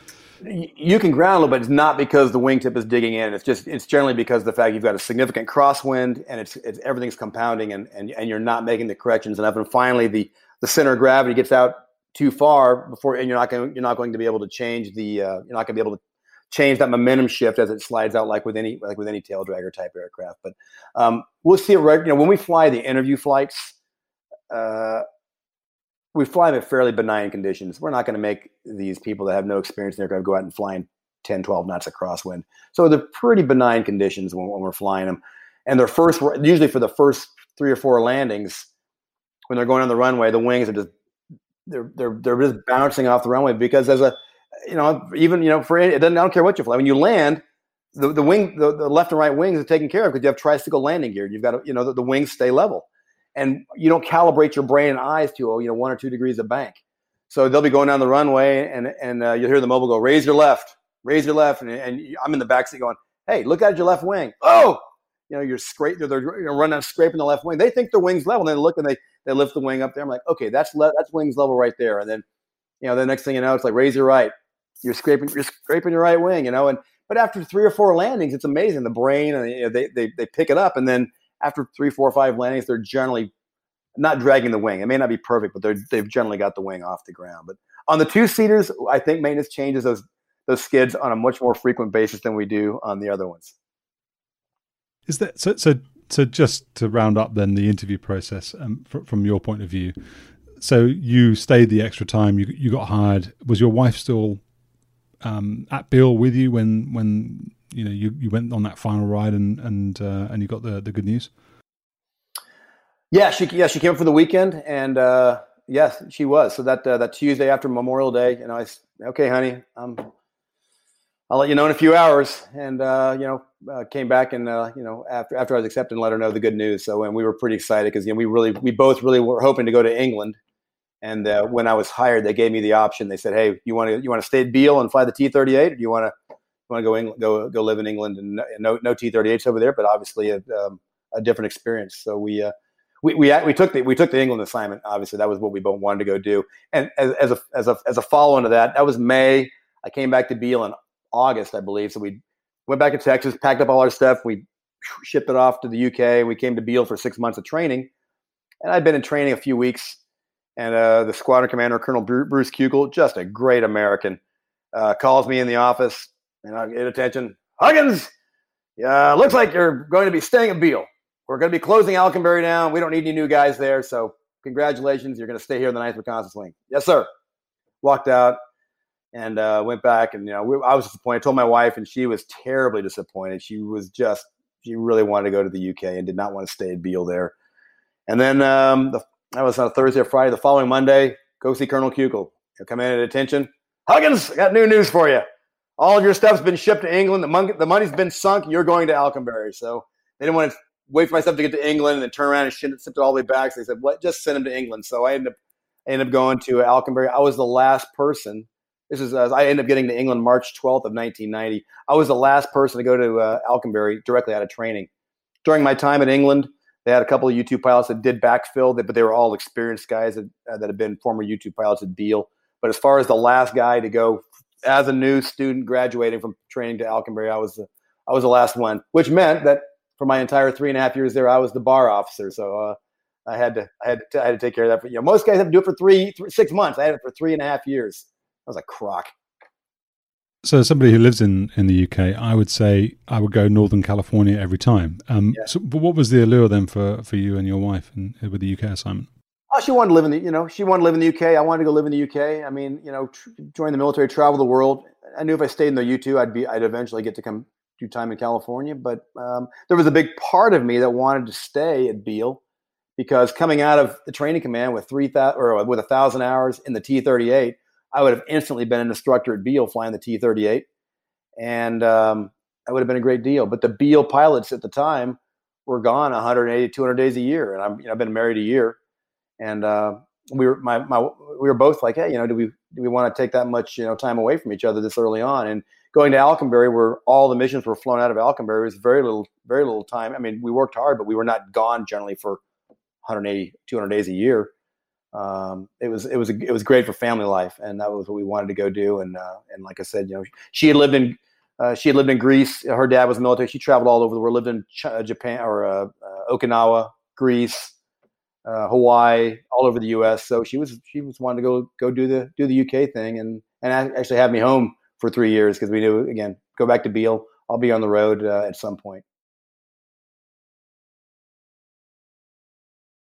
You can ground a little, but it's not because the wingtip is digging in. It's just it's generally because the fact you've got a significant crosswind and it's, it's everything's compounding and, and and you're not making the corrections enough. And finally, the the center of gravity gets out too far before, and you're not going you're not going to be able to change the uh, you're not going to be able to change that momentum shift as it slides out, like with any like with any tail dragger type aircraft. But um, we'll see it. Right, you know, when we fly the interview flights, uh, we fly them at fairly benign conditions. We're not going to make these people that have no experience in aircraft go out and fly in 10, 12 knots of crosswind. So they're pretty benign conditions when, when we're flying them. And they're first, usually for the first three or four landings, when they're going on the runway, the wings are just they're they're they're just bouncing off the runway because as a you know even you know for it doesn't I don't care what you fly when you land the, the wing the, the left and right wings are taken care of because you have tricycle landing gear you've got to you know the, the wings stay level and you don't calibrate your brain and eyes to oh, you know one or two degrees of bank. So they'll be going down the runway, and and uh, you'll hear the mobile go, raise your left, raise your left, and, and I'm in the back seat going, hey, look at your left wing. Oh, you know, you're scrape, they're, they're running scraping the left wing. They think their wing's level, and they look and they they lift the wing up there. I'm like, okay, that's le- that's wings level right there. And then, you know, the next thing you know, it's like raise your right. You're scraping, you're scraping your right wing, you know, and but after three or four landings, it's amazing. The brain, and you know, they, they they pick it up, and then after three, four, five landings, they're generally not dragging the wing. It may not be perfect, but they're, they've generally got the wing off the ground. But on the two seaters, I think maintenance changes those those skids on a much more frequent basis than we do on the other ones. Is that so? So, so just to round up then the interview process um, fr- from your point of view. So you stayed the extra time. You you got hired. Was your wife still um, at Beale with you when when you know you, you went on that final ride and and uh, and you got the the good news? Yeah, she yeah she came up for the weekend and uh, yes she was. So that uh, that Tuesday after Memorial Day, you know, I okay, honey, um, I'll let you know in a few hours. And uh, you know, uh, came back and uh, you know after after I was accepted, and let her know the good news. So and we were pretty excited because you know we really we both really were hoping to go to England. And uh, when I was hired, they gave me the option. They said, "Hey, you want to you want to stay at Beale and fly the T thirty eight, or do you want to want to go England, go go live in England and no no T thirty eights over there, but obviously a, um, a different experience." So we. Uh, we, we, we took the we took the England assignment. Obviously, that was what we both wanted to go do. And as, as a as a as a follow on to that, that was May. I came back to Beale in August, I believe. So we went back to Texas, packed up all our stuff. We shipped it off to the UK. We came to Beale for six months of training. And I'd been in training a few weeks. And uh, the squadron commander, Colonel Bruce Kugel, just a great American, uh, calls me in the office. And I get attention. Huggins, yeah, looks like you're going to be staying at Beale. We're going to be closing Alconbury down. We don't need any new guys there. So congratulations. You're going to stay here in the 9th Reconnaissance Wing. Yes, sir. Walked out and uh, went back and you know we, I was disappointed. I told my wife, and she was terribly disappointed. She was just she really wanted to go to the UK and did not want to stay at Beale there. And then um, the, that was on a Thursday or Friday. The following Monday, go see Colonel Kugel. He'll come in at attention. Huggins, I got new news for you. All of your stuff's been shipped to England. The, mon- the money's been sunk. You're going to Alconbury. So they didn't want to wait for myself to get to England and then turn around and ship it all the way back. So they said, "What? Just send him to England." So I ended up, I ended up going to Alconbury. I was the last person this is uh, I ended up getting to England March 12th of 1990. I was the last person to go to uh, Alconbury directly out of training. During my time in England, they had a couple of U2 pilots that did backfill, but they were all experienced guys that, uh, that had been former U2 pilots at Beale. But as far as the last guy to go as a new student graduating from training to Alconbury, I was the, I was the last one, which meant that for my entire three and a half years there, I was the bar officer. So uh, I had to I had to, I had to take care of that. But you know, most guys have to do it for three, three six months. I had it for three and a half years was a crock. So, somebody who lives in, in the UK, I would say I would go Northern California every time. Um, yeah. So, but what was the allure then for, for you and your wife and with the UK assignment? Oh, she wanted to live in the you know she wanted to live in the UK. I wanted to go live in the UK. I mean, you know, tr- join the military, travel the world. I knew if I stayed in the U two, I'd be I'd eventually get to come do time in California. But um, there was a big part of me that wanted to stay at Beale because coming out of the training command with three thousand or with a thousand hours in the T thirty eight, I would have instantly been an instructor at Beale flying the T 38. And um, that would have been a great deal. But the Beale pilots at the time were gone 180, 200 days a year. And I'm, you know, I've been married a year. And uh, we were, my, my, we were both like, hey, you know, do we, do we want to take that much, you know, time away from each other this early on? And going to Alconbury, where all the missions were flown out of Alconbury, was very little, very little time. I mean, we worked hard, but we were not gone generally for 180, 200 days a year um, it was it was it was great for family life, and that was what we wanted to go do. And uh, and like I said, you know, she had lived in uh, she had lived in Greece. Her dad was military. She traveled all over the world. Lived in Ch- uh, Japan or uh, uh, Okinawa, Greece, uh, Hawaii, all over the U.S. So she was she was wanting to go go do the do the UK thing, and and actually have me home for three years because we knew again go back to Beale. I'll be on the road at some point.